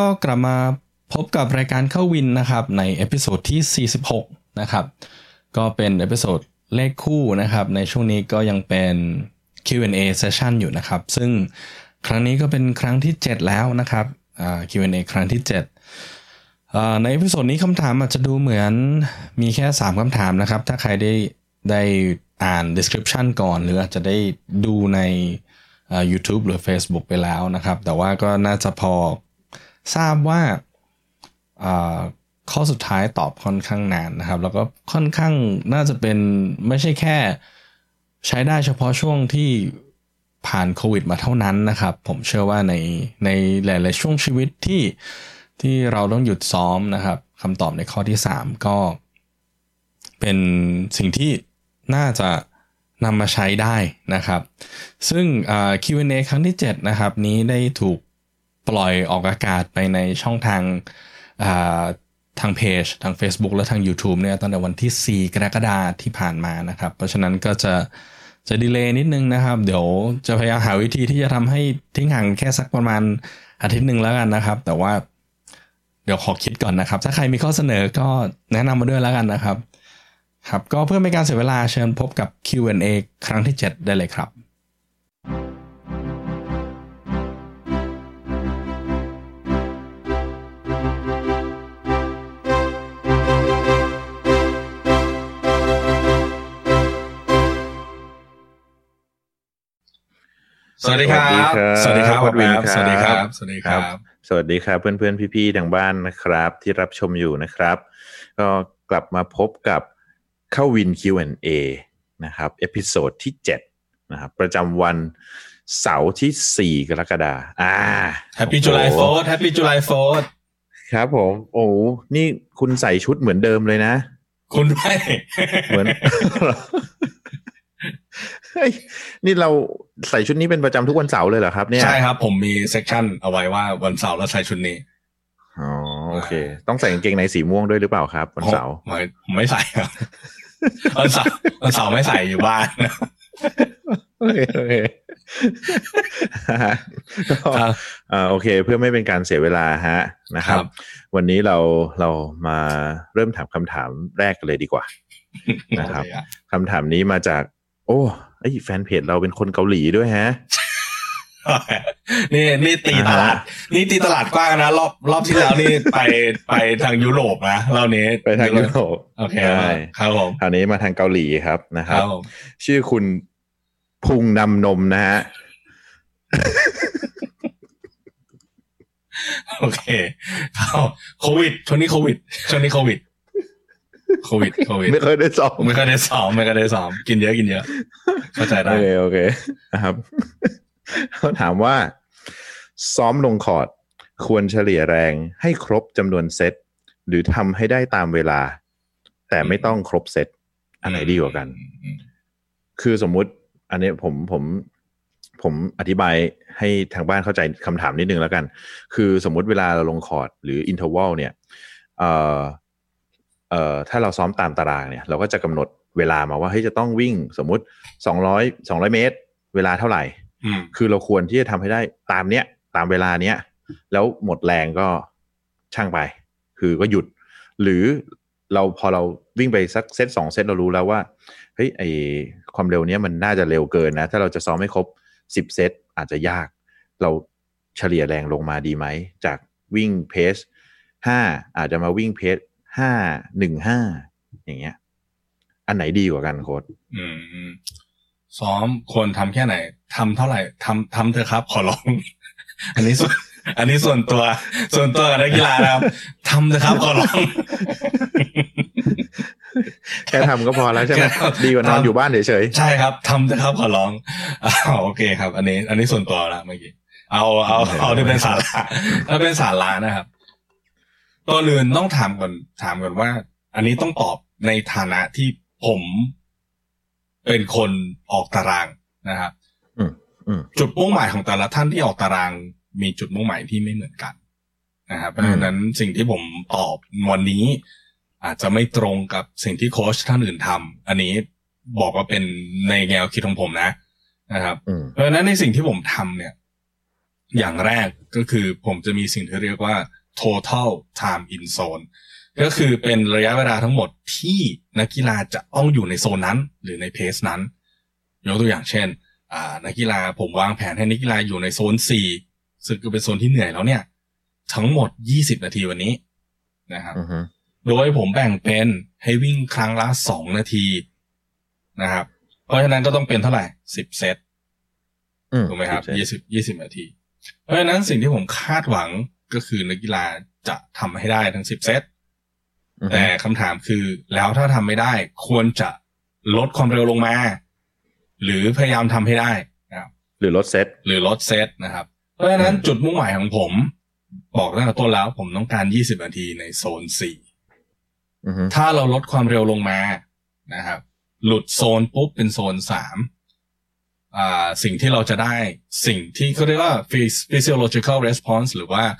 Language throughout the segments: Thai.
ก็กลับมาพบกับรายการเข้าวินนะครับ ใน episode ที่ 46 นะครับ ก็เป็น episode เลขคู่นะครับ ในช่วงนี้ก็ยังเป็น Q&A session อยู่นะครับ ซึ่งครั้งนี้ก็เป็นครั้งที่ 7 แล้วนะครับ Q&A ครั้งที่ 7 ใน episode นี้คำถามอาจจะดูเหมือนมีแค่ 3คำถามนะครับ ถ้าใครได้ได้อ่าน description ก่อน หรืออาจจะได้ดูใน YouTube หรือ Facebook ไปแล้วนะครับ แต่ว่าก็น่าจะพอ ทราบว่าข้อสุดท้ายตอบค่อนข้างนานนะครับ แล้วก็ค่อนข้างน่าจะเป็นไม่ใช่แค่ใช้ได้เฉพาะช่วงที่ผ่านโควิดมาเท่านั้นนะครับ ผมเชื่อว่าในในหลาย ๆ ช่วงชีวิตที่ที่เราต้องหยุดซ้อมนะครับคำตอบในข้อที่ 3 ก็ เป็นสิ่งที่น่าจะนำมาใช้ได้นะครับ ซึ่ง Q&A ครั้งที่ 7 นะครับ นี้ได้ถูก ปล่อยออกอากาศไปในช่องทางทางเพจทาง Facebook และทาง YouTube เนี่ยตั้งแต่วันที่ 4 กรกฎาคมที่ผ่านมานะครับ เพราะฉะนั้นก็จะจะดีเลย์นิดนึงนะครับ เดี๋ยวจะพยายามหาวิธีที่จะทำให้ทิ้งห่างแค่สักประมาณอาทิตย์หนึ่งแล้วกันนะครับ แต่ว่าเดี๋ยวขอคิดก่อนนะครับ ถ้าใครมีข้อเสนอก็แนะนำมาด้วยแล้วกันนะครับ ครับก็เพื่อไม่การเสียเวลาเชิญพบกับ Q&A ครั้งที่ 7 ได้เลยครับ วัสดีครับ สวัสดีครับวัดวินสวัสดีครับ สวัสดีครับ สวัสดีครับ เพื่อนๆพี่ๆทางบ้านนะครับ ที่รับชมอยู่นะครับ ก็กลับมาพบกับเข้าวิน Q&A นะครับ episode ที่7นะครับประจำวันเสาร์ที่ 4 กรกฎาอ่า Happy July 4th Happy July 4th ครับผม โอ้นี่คุณใส่ชุดเหมือนเดิมเลยนะ คุณไม่เหมือน นี่เราใส่ชุดนี้เป็นประจำทุกวันเสาร์เลยเหรอครับเนี่ยใช่ครับ ผมมีเซสชันเอาไว้ว่าวันเสาร์เราใส่ชุดนี้อ๋อโอเค ต้องใส่กางเกงในสีม่วงด้วยหรือเปล่าครับ วันเสาร์ไม่ไม่ใส่ครับวันเสาร์วันเสาร์ไม่ใส่อยู่บ้านโอเคโอเคอ่าโอเค เพื่อไม่เป็นการเสียเวลาฮะนะครับ วันนี้เราเรามาเริ่มถามคำถามแรกกันเลยดีกว่านะครับคำถามนี้มาจาก โอ้ ไอแฟนเพจเราเป็นคนเกาหลีด้วยฮะนี่นี่ตีตลาด นี่ตีตลาดกว้างนะรอบรอบที่แล้วนี่ไปไปทางยุโรปนะเรานี้ไปทางยุโรปโอเคครับผมคราวนี้มาทางเกาหลีครับนะครับชื่อคุณพุงนำนมนะฮะโอเคโควิดช่วงนี้โควิดช่วงนี้โควิด โควิดโควิดไม่เคยได้สอบไม่เคยได้สอบไม่เคยได้สอบกินเยอะกินเยอะ เข้าใจได้โอเคโอเคนะครับเขาถามว่า ซ้อมลงคอร์ด ควรเฉลี่ยแรงให้ครบจำนวนเซตหรือทำให้ได้ตามเวลา แต่ไม่ต้องครบเซตอันไหนดีกว่ากัน คือสมมุติ อันนี้ผมผมผมอธิบายให้ทางบ้านเข้าใจคำถามนิดนึงแล้วกัน คือสมมุติเวลาเราลงคอร์ทหรือ interval เนี่ย เอ่อเอ่อถ้าเราซ้อมตามตารางเนี่ย เราก็จะกำหนดเวลามาว่าเฮ้ยจะต้องวิ่งสมมุติสองร้อยสองร้อยเมตร เวลาเท่าไหร่คือเราควรที่จะทำให้ได้ตามเนี้ยตามเวลาเนี้ยแล้วหมดแรงก็ช่างไป คือก็หยุด หรือเราพอเราวิ่งไปสักเซตสองเซตเรารู้แล้วว่าเฮ้ยไอความเร็วเนี้ยมันน่าจะเร็วเกินนะ ถ้าเราจะซ้อมไม่ครบสิบเซตอาจจะยาก เราเฉลี่ยแรงลงมาดีไหม จากวิ่งเพสห้าอาจจะมาวิ่งเพส ห้าหนึ่งห้าอย่างเงี้ย อันไหนดีกว่ากันโค้ดอืมซ้อมควรทำแค่ไหนทำเท่าไหร่ทำทำเถอะครับ ขอร้อง อันนี้สุดอันนี้ส่วนตัว ส่วนตัวกับนักกีฬานะครับทำนะครับขอร้องแค่ทำก็พอแล้วใช่ไหมแค่ทำดีกว่านอนอยู่บ้านเฉยใช่ครับทำนะครับขอร้องอ้าวโอเคครับ อันนี้ อันนี้ส่วนตัวละเมื่อกี้เอาเอาเอาที่เป็นสาระถ้าเป็นสาระนะครับ ตัวเรือนต้องถามก่อนถามก่อนว่า อันนี้ต้องตอบในฐานะที่ผมเป็นคนออกตารางนะครับๆอืมอืมจุดมุ่งหมายของแต่ละท่านที่ออกตารางมีจุดมุ่งหมายที่ไม่เหมือนกันนะครับเพราะฉะนั้นสิ่งที่ผมตอบวันนี้ อาจจะไม่ตรงกับสิ่งที่โค้ชท่านอื่นทำอันนี้บอกว่าเป็นในแนวคิดของผมนะนะครับอืมเพราะฉะนั้นในสิ่งที่ผมทำเนี่ย อย่างแรกก็คือผมจะมีสิ่งที่เรียกว่า total time in zone ก็คือเป็นระยะเวลาทั้งหมดที่นักกีฬาจะต้องอยู่ในโซนนั้น หรือในเพสนั้น ยกตัวอย่างเช่นอ่านักกีฬาผมวางแผนให้นักกีฬาอยู่ในโซนสี่ซึ่งก็เป็นโซนที่เหนื่อยแล้วเนี่ย ทั้งหมด 20 นาทีวันนี้นะครับอือฮึโดยผมแบ่งเป็นให้วิ่งครั้งละสองนาทีนะครับ เพราะฉะนั้นก็ต้องเป็นเท่าไหร่สิบเซตอืมถูกไหมครับใช่ยี่สิบยี่สิบนาที เพราะฉะนั้นสิ่งที่ผมคาดหวัง ก็คือนักกีฬาจะทำให้ได้ทั้งสิบเซตอือฮึแต่คำถามคือแล้วถ้าทำไม่ได้ ควรจะลดความเร็วลงมา หรือพยายามทำให้ได้นะครับหรือลดเซตหรือลดเซตนะครับ เพราะฉะนั้นจุดมุ่งหมายของผม บอกตั้งแต่ต้นแล้วผมต้องการ20นาทีในโซน4อือฮึถ้าเราลดความเร็วลงมานะครับ หลุดโซนปุ๊บเป็นโซน3อ่าสิ่งที่เราจะได้สิ่งที่เขาเรียกว่า phys- physiological response หรือว่าอ่า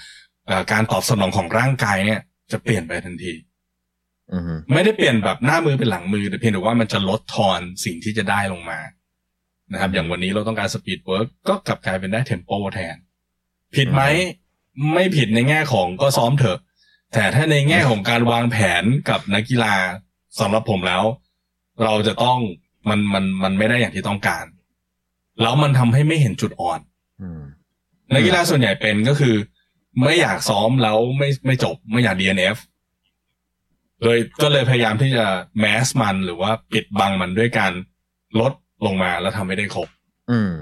การตอบสนองของร่างกายเนี่ย จะเปลี่ยนไปทันทีอือฮึไม่ได้เปลี่ยนแบบหน้ามือเป็นหลังมือแต่เพียงแต่ว่ามันจะลดทอนสิ่งที่จะได้ลงมา นะครับ อย่างวันนี้เราต้องการ speed work ก็กลับกลายเป็นได้ tempo แทน ผิดไหมไม่ผิดในแง่ของก็ซ้อมเถอะ แต่ถ้าในแง่ของการวางแผนกับนักกีฬาสำหรับผมแล้ว เราจะต้องมันมันมันไม่ได้อย่างที่ต้องการ แล้วมันทำให้ไม่เห็นจุดอ่อนอืมนักกีฬาส่วนใหญ่เป็นก็คือ ไม่อยากซ้อมแล้วไม่ไม่จบไม่อยาก DNF เลยก็เลยพยายามที่จะแมสมันหรือว่าปิดบังมันด้วยการลดลงมาแล้วทำให้ได้ครบ อืม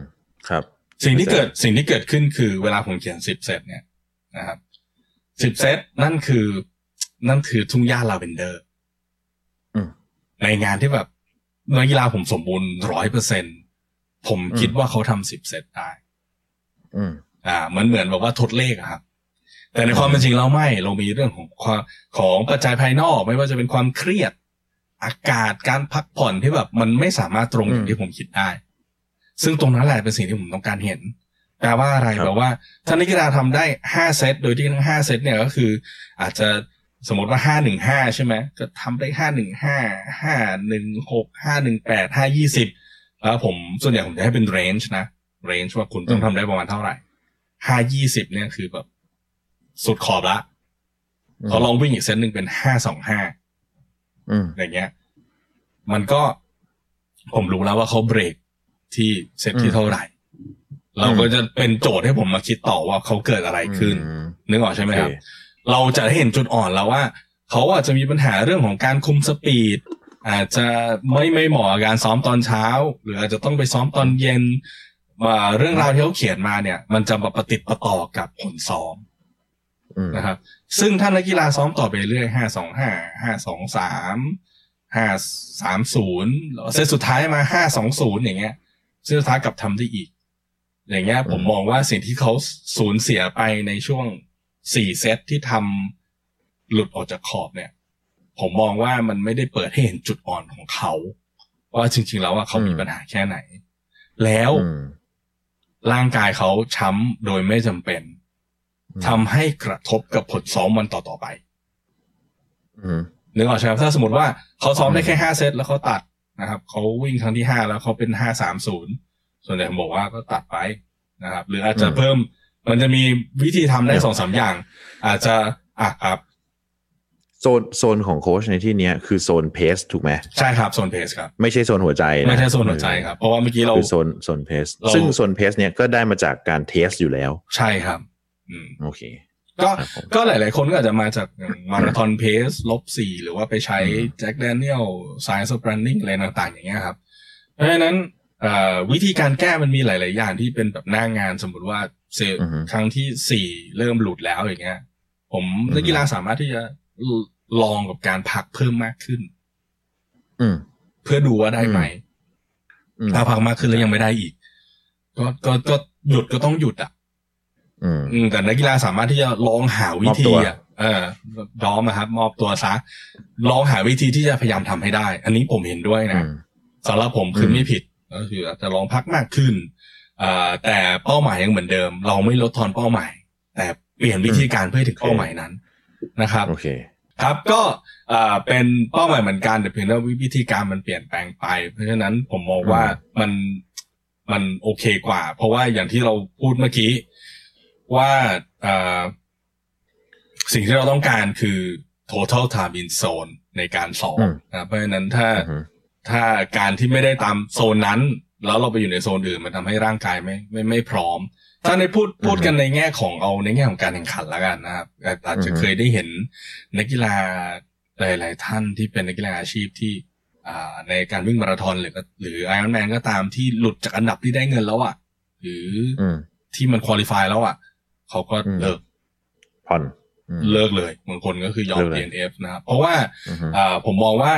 ครับ สิ่งที่เกิดสิ่งที่เกิดขึ้นคือเวลาผมเขียนสิบเซตเนี่ยนะครับสิบเซตนั่นคือ นั่นคือทุ่งหญ้าลาเวนเดอร์อืมในงานที่แบบนักกีฬาผมสมบูรณ์ร้อยเปอร์เซ็นผมคิดว่าเขาทำสิบเซตได้อืมอ่าเหมือนเหมือนแบบว่าทดเลขอะครับ แต่ในความเป็นจริงแล้วไม่ เรามีเรื่องของความของปัจจัยภายนอก ไม่ว่าจะเป็นความเครียด อากาศการพักผ่อนที่แบบมันไม่สามารถตรงอย่างที่ผมคิดได้ ซึ่งตรงนั้นแหละเป็นสิ่งที่ผมต้องการเห็นแปลว่าอะไรครับแปลว่าถ้านักกีฬาทำได้ห้าเซต โดยที่ทั้งห้าเซตเนี่ยก็คือ อาจจะสมมติว่าห้าหนึ่งห้าใช่ไหมก็ทำได้ห้าหนึ่งห้าห้าหนึ่งหกห้าหนึ่งแปดห้ายี่สิบแล้วผมส่วนใหญ่ผมจะให้เป็นเรนจ์นะเรนจ์ว่าคุณต้องทำได้ประมาณเท่าไหร่ห้ายี่สิบเนี่ยคือแบบ สุดขอบละเขาลองวิ่งอีกเซตหนึ่งเป็นห้าสองห้าอืมอย่างเงี้ย มันก็ผมรู้แล้วว่าเขาเบรกที่เซตที่อืมเท่าไหร่ เราก็จะเป็นโจทย์ให้ผมมาคิดต่อว่าเขาเกิดอะไรขึ้นอืมนึกออกใช่ไหมครับโอเคเราจะเห็นจุดอ่อนแล้วว่า เขาอาจจะมีปัญหาเรื่องของการคุมสปีด อาจจะไม่ไม่เหมาะกับการซ้อมตอนเช้า หรืออาจจะต้องไปซ้อมตอนเย็นว่าเรื่องราวที่เขาเขียนมาเนี่ย มันจะมาประติดประต่อกับผลซ้อมอืม นะครับ ซึ่งถ้านักกีฬาซ้อมต่อไปเรื่อยห้าสองห้าห้าสองสามห้าสามศูนย์เซตสุดท้ายมาห้าสองศูนย์อย่างเงี้ยเซตสุดท้ายกลับทำได้อีก อย่างเงี้ย ผมมองว่าสิ่งที่เขาสูญเสียไปในช่วงสี่เซตที่ทำหลุดออกจากขอบเนี่ย ผมมองว่ามันไม่ได้เปิดให้เห็นจุดอ่อนของเขา ว่าจริง ๆ แล้วว่าเขามีปัญหาแค่ไหน แล้วอืมร่างกายเขาช้ำโดยไม่จำเป็นอืม ทำให้กระทบกับผลซ้อมวันต่อๆไปอืมนึกออกใช่ไหมถ้าสมมติว่าเขาซ้อมได้แค่ห้าเซตแล้วเขาตัดนะครับเขาวิ่งครั้งที่ห้าแล้วเขาเป็นห้าสามศูนย์ส่วนใหญ่ผมบอกว่าก็ตัดไปนะครับ หรืออาจจะอืมเพิ่มมันจะมีวิธีทำได้เนี่ยสองสามอย่าง อาจจะอะครับโซนโซนของโค้ชในที่เนี้ยคือโซน pace ถูกไหมใช่ครับโซน pace ครับไม่ใช่โซนหัวใจนะไม่ใช่โซนหัวใจครับเพราะว่าเมื่อกี้เราคือโซนโซน pace เราซึ่งโซน pace เนี่ยก็ได้มาจากการ test อยู่แล้ว ใช่ครับอืม โอเค ก็ครับผมก็หลาย ๆ คนก็อาจจะมาจากมาราธอน pace ลบสี่หรือว่าไปใช้อืม Jack Daniels Science of Running อะไรต่าง ๆ อย่างเงี้ยครับ เพราะฉะนั้นเอ่อวิธีการแก้มันมีหลาย ๆ อย่างที่เป็นแบบหน้างานสมมติว่าเซลครั้งที่สี่เริ่มหลุดแล้วอย่างเงี้ย ผมนักกีฬาสามารถที่จะลองกับการพักเพิ่มมากขึ้น อืมเพื่อดูว่าได้ไหมถ้าพักมากขึ้นแล้วยังไม่ได้อีก ก็ก็ก็หยุดก็ต้องหยุดอะ อืมแต่นักกีฬาสามารถที่จะลองหาวิธีอะเออดอมนะครับ มอบตัวซะลองหาวิธีที่จะพยายามทำให้ได้ อันนี้ผมเห็นด้วยนะสำหรับผมคือไม่ผิดก็คืออาจจะลองพักมากขึ้นอ่าแต่เป้าหมายยังเหมือนเดิม เราไม่ลดทอนเป้าหมาย แต่เปลี่ยนวิธีการเพื่อถึงเป้าหมายนั้นนะครับโอเคครับก็อ่าเป็นเป้าหมายเหมือนกันแต่เพียงแต่วิธีการมันเปลี่ยนแปลงไป เพราะฉะนั้นผมมองว่ามันมันโอเคกว่า เพราะว่าอย่างที่เราพูดเมื่อกี้ ว่าอ่าสิ่งที่เราต้องการคือ total time in zone ในการสอบนะเพราะฉะนั้นถ้าถ้าการที่ไม่ได้ตามโซนนั้น แล้วเราไปอยู่ในโซนอื่นมันทำให้ร่างกายไม่ไม่ไม่พร้อม ถ้าในพูดพูดกันในแง่ของเอาในแง่ของการแข่งขันแล้วกันนะครับอาจจะเคยได้เห็นนักกีฬาหลาย ๆ ท่านที่เป็นนักกีฬาอาชีพที่อ่าในการวิ่งมาราธอนหรือหรือไอรอนแมนก็ตามที่หลุดจากอันดับที่ได้เงินแล้วอะ หรือที่มัน qualify แล้วอะ เขาก็เลิกผ่อนเลิกเลยบางคนก็คือยอม DNF นะครับเพราะว่าอ่าผมมองว่า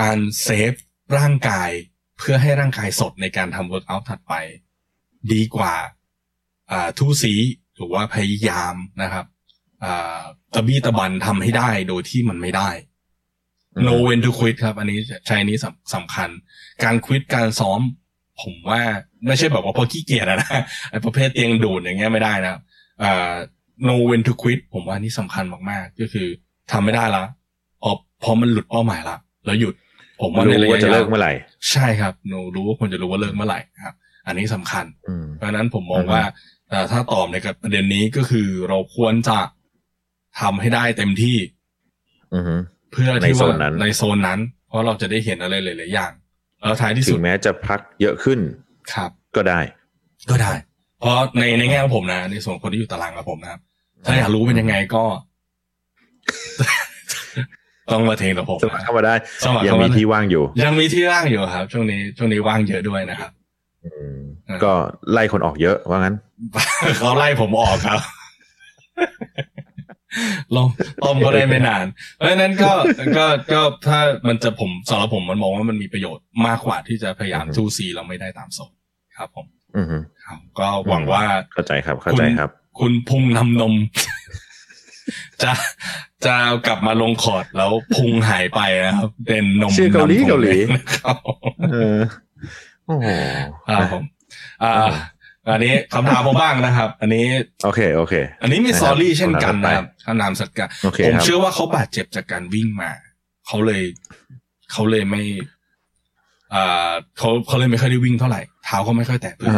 การ save ร่างกายเพื่อให้ร่างกายสดในการทำ workout ถัดไป ดีกว่าอ่าทู่ซี้หรือว่าพยายามนะครับอ่าตะบี้ตะบันทำให้ได้โดยที่มันไม่ได้ know when to quit ครับ อันนี้ใช้นี้สำคัญ การควิดการซ้อม ผมว่าไม่ใช่แบบว่าพอขี้เกียจนะไอ้ประเภทเตียงดูดอย่างเงี้ยไม่ได้นะ อ่า know when to quit ผมว่านี่สำคัญมากๆ ก็คือทำไม่ได้ละพอพอมันหลุดเป้าหมายละแล้วหยุด ผมว่าในระยะจะเลิกเมื่อไหร่ ใช่ครับหนูรู้ว่าควรจะรู้ว่าเลิกเมื่อไหร่ครับ อันนี้สำคัญ เพราะนั้นผมมองว่าถ้าตอบในกับประเด็นนี้ก็คือเราควรจะทำให้ได้เต็มที่เพื่อที่ว่าในโซนนั้น เพราะเราจะได้เห็นอะไรหลายๆอย่างแล้วท้ายที่สุดแม้จะพักเยอะขึ้นครับ ก็ได้ ก็ได้ เพราะในในแง่ของผมนะ ในส่วนคนที่อยู่ตารางกับผมนะครับ ถ้าอยากรู้เป็นยังไงก็ ต้องมาเทงกับผมสมัครเข้ามาได้ยังมีที่ว่างอยู่ ยังมีที่ว่างอยู่ครับ ช่วงนี้ช่วงนี้ว่างเยอะด้วยนะครับก็ไล่คนออกเยอะว่างั้นเขาไล่ผมออกครับลองต้มก็ได้ไม่นาน เพราะฉะนั้นก็ก็ก็ถ้ามันจะผมสำหรับผมมันมองว่ามันมีประโยชน์มากกว่าที่จะพยายามทูซีเราไม่ได้ตามโซนครับผม อือ ก็หวังว่าเข้าใจครับ เข้าใจครับ คุณพุงนำนม จะจะกลับมาลงคอร์ดแล้วพุงหายไปนะครับ เป็นนมชื่อเกาหลีเกาหลีครับเออโอ้โหครับผมอ่าอันนี้คำถามผมบ้างนะครับ อันนี้โอเคโอเค อันนี้มีซอรี่เช่นกันนะครับคำนามสัตว์กันผมเชื่อว่าเขาบาดเจ็บจากการวิ่งมา เขาเลยเขาเลยไม่ อ่าเขาเขาเลยไม่ค่อยได้วิ่งเท่าไหร่เท้าเขาไม่ค่อยแตะพื้น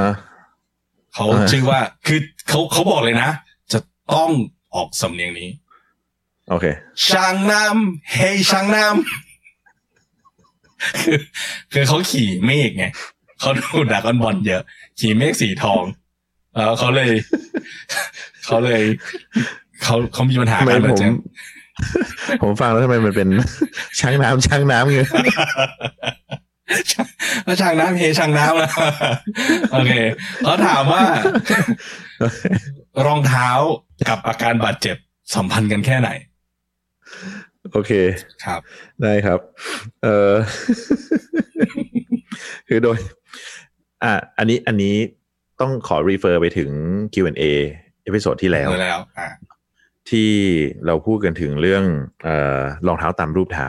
เขาชื่อว่าคือเขาเขาบอกเลยนะ จะต้องออกสำเนียงนี้ โอเคช่างน้ำเฮยช่างน้ำคือคือเขาขี่เมฆไงเขาดูดักอนบอลเยอะ ขี่เมฆสีทองแล้วเขาเลยเขาเลยเขาเขามีปัญหาการบาดเจ็บผมฟังแล้วทำไมมันเป็นช่างน้ำช่างน้ำเงี้ย แล้วช่างน้ำเฮช่างน้ำแล้วโอเคเขาถามว่า รองเท้ากับอาการบาดเจ็บสัมพันธ์กันแค่ไหน โอเคครับ ได้ครับ เออคือโดย อะอันนี้อันนี้ต้องขอ refer ไปถึง Q&A episode ที่แล้วแล้วอะที่เราพูดกันถึงเรื่องเอ่อรองเท้าตามรูปเท้า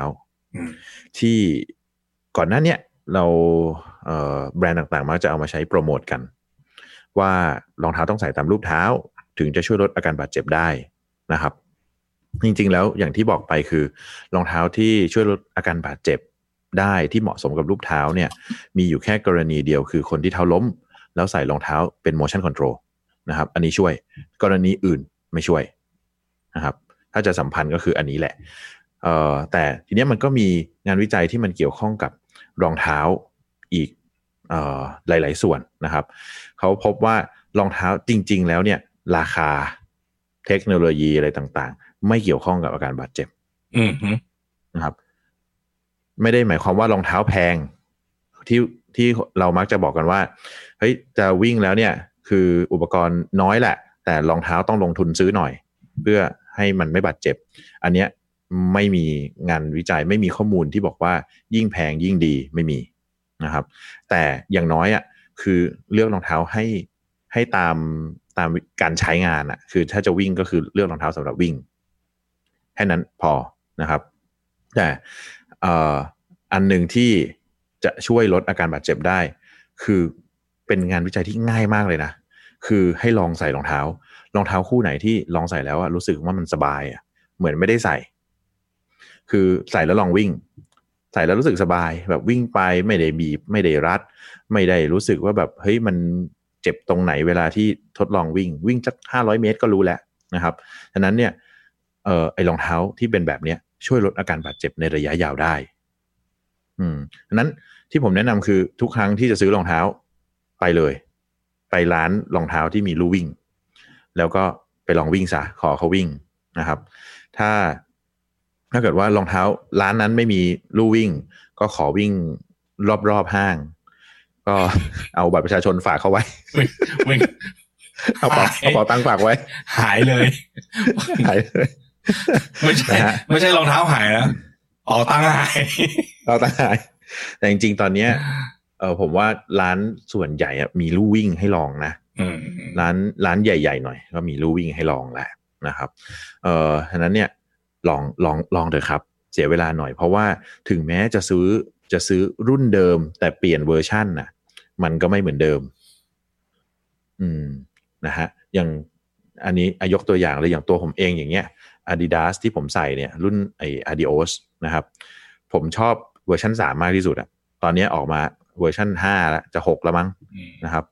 ที่ก่อนหน้าเนี้ย เราแบรนด์ต่างๆ มักจะเอามาใช้โปรโมทกัน ว่ารองเท้าต้องใส่ตามรูปเท้า ถึงจะช่วยลดอาการบาดเจ็บได้นะครับ จริงๆ แล้วอย่างที่บอกไปคือรองเท้าที่ช่วยลดอาการบาดเจ็บได้ที่เหมาะสมกับรูปเท้าเนี่ยมีอยู่แค่กรณีเดียวคือคนที่เท้าล้ม แล้วใส่รองเท้าเป็น motion control นะครับอันนี้ช่วยกรณีอื่นไม่ช่วยนะครับ ถ้าจะสัมพันธ์ก็คืออันนี้แหละแต่ทีนี้มันก็มีงานวิจัยที่มันเกี่ยวข้องกับ รองเท้าอีกอหลาย ๆ ส่วนนะครับ เขาพบว่ารองเท้าจริง ๆ แล้วเนี่ยราคาเทคโนโลยีอะไรต่างๆ ไม่เกี่ยวข้องกับอาการบาดเจ็บนะครับ ไม่ได้หมายความว่ารองเท้าแพงที่ที่เรามักจะบอกกันว่าเฮ้ยจะวิ่งแล้วเนี่ย คืออุปกรณ์น้อยแหละ แต่รองเท้าต้องลงทุนซื้อหน่อย เพื่อให้มันไม่บาดเจ็บ อันเนี้ย ไม่มีงานวิจัยไม่มีข้อมูลที่บอกว่ายิ่งแพงยิ่งดีไม่มีนะครับ แต่อย่างน้อยอะคือเลือกรองเท้าให้ให้ตามตามการใช้งานอะ คือถ้าจะวิ่งก็คือเลือกรองเท้าสำหรับวิ่งแค่นั้นพอนะครับ แต่อันหนึ่งที่จะช่วยลดอาการบาดเจ็บได้ คือเป็นงานวิจัยที่ง่ายมากเลยนะ คือให้ลองใส่รองเท้า รองเท้าคู่ไหนที่ลองใส่แล้วอะรู้สึกว่ามันสบายอะเหมือนไม่ได้ใส่ คือใส่แล้วลองวิ่ง ใส่แล้วรู้สึกสบาย แบบวิ่งไปไม่ได้บีบ ไม่ได้รัด ไม่ได้รู้สึกว่าแบบเฮ้ยมันเจ็บตรงไหนเวลาที่ทดลองวิ่งวิ่งสักห้าร้อยเมตรก็รู้แล้วนะครับฉะนั้นเนี่ยเออไอรองเท้าที่เป็นแบบเนี้ยช่วยลดอาการบาดเจ็บในระยะยาวได้ อืมนั้นที่ผมแนะนำคือทุกครั้งที่จะซื้อรองเท้าไปเลย ไปร้านรองเท้าที่มีลู่วิ่ง แล้วก็ไปลองวิ่งซะขอเขาวิ่งนะครับ ถ้า ถ้าเกิดว่ารองเท้าร้านนั้นไม่มีลู่วิ่ง ก็ขอวิ่งรอบๆห้าง ก็เอาบัตรประชาชนฝากเขาไว้วิ่งเอาเป๋าเอาเป๋าตังฝากไว้ หายเลยหายเลยไม่ใช่ไม่ใช่รองเท้าหายนะอ๋อตั้งหายเราตั้งหาย แต่จริงๆตอนเนี้ยเออผมว่าร้านส่วนใหญ่มีลู่วิ่งให้ลองนะร้านร้านใหญ่ๆหน่อย ก็มีลู่วิ่งให้ลองแหละนะครับ เออฉะนั้นเนี่ย ลองลองลองเถอะครับ เสียเวลาหน่อยเพราะว่าถึงแม้จะซื้อจะซื้อรุ่นเดิม แต่เปลี่ยนเวอร์ชั่นน่ะ มันก็ไม่เหมือนเดิม อืมนะฮะอย่างอันนี้อายกตัวอย่างเลยอย่างตัวผมเองอย่างเงี้ย Adidas ที่ผมใส่เนี่ย รุ่นไอ Adios นะครับ ผมชอบเวอร์ชันสามมากที่สุดอะตอนนี้ออกมาเวอร์ชันห้าแล้วจะหกแล้วมั้งนะครับ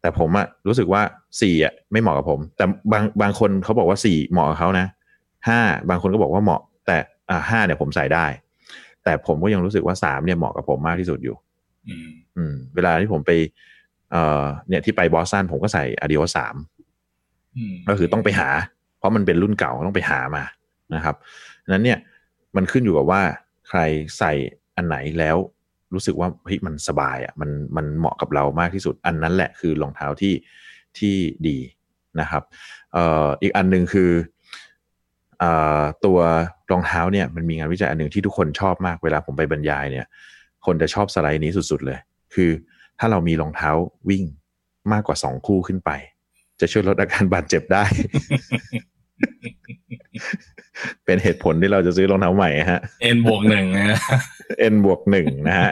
แต่ผมอะรู้สึกว่าสี่อะไม่เหมาะกับผม แต่บางบางคนเขาบอกว่าสี่เหมาะกับเขานะ ห้าบางคนก็บอกว่าเหมาะ แต่อ่าห้าเนี่ยผมใส่ได้ แต่ผมก็ยังรู้สึกว่าสามเนี่ยเหมาะกับผมมากที่สุดอยู่ อืมเวลาที่ผมไปเอ่อเนี่ยที่ไปบอสตันผมก็ใส่ Adios สามก็คือต้องไปหา เพราะมันเป็นรุ่นเก่าต้องไปหามานะครับนั้นเนี่ยมันขึ้นอยู่กับว่าใครใส่อันไหนแล้วรู้สึกว่าเฮ้ยมันสบายอะ่ะมันมันเหมาะกับเรามากที่สุด อันนั้นแหละคือรองเท้าที่ที่ดีนะครับเอ่ออีกอันหนึ่งคืออ ตัวรองเท้าเนี่ยมันมีงานวิจัยอันหนึ่งที่ทุกคนชอบมากเวลาผมไปบรรยายเนี่ย คนจะชอบสไลด์นี้สุดๆเลย คือถ้าเรามีรองเท้าวิ่งมากกว่าสองคู่ขึ้นไป จะช่วยลดอาการบาดเจ็บได้ เป็นเหตุผลที่เราจะซื้อรองเท้าใหม่ฮะ N บวกหนึ่งนะ N บวกหนึ่งนะฮะ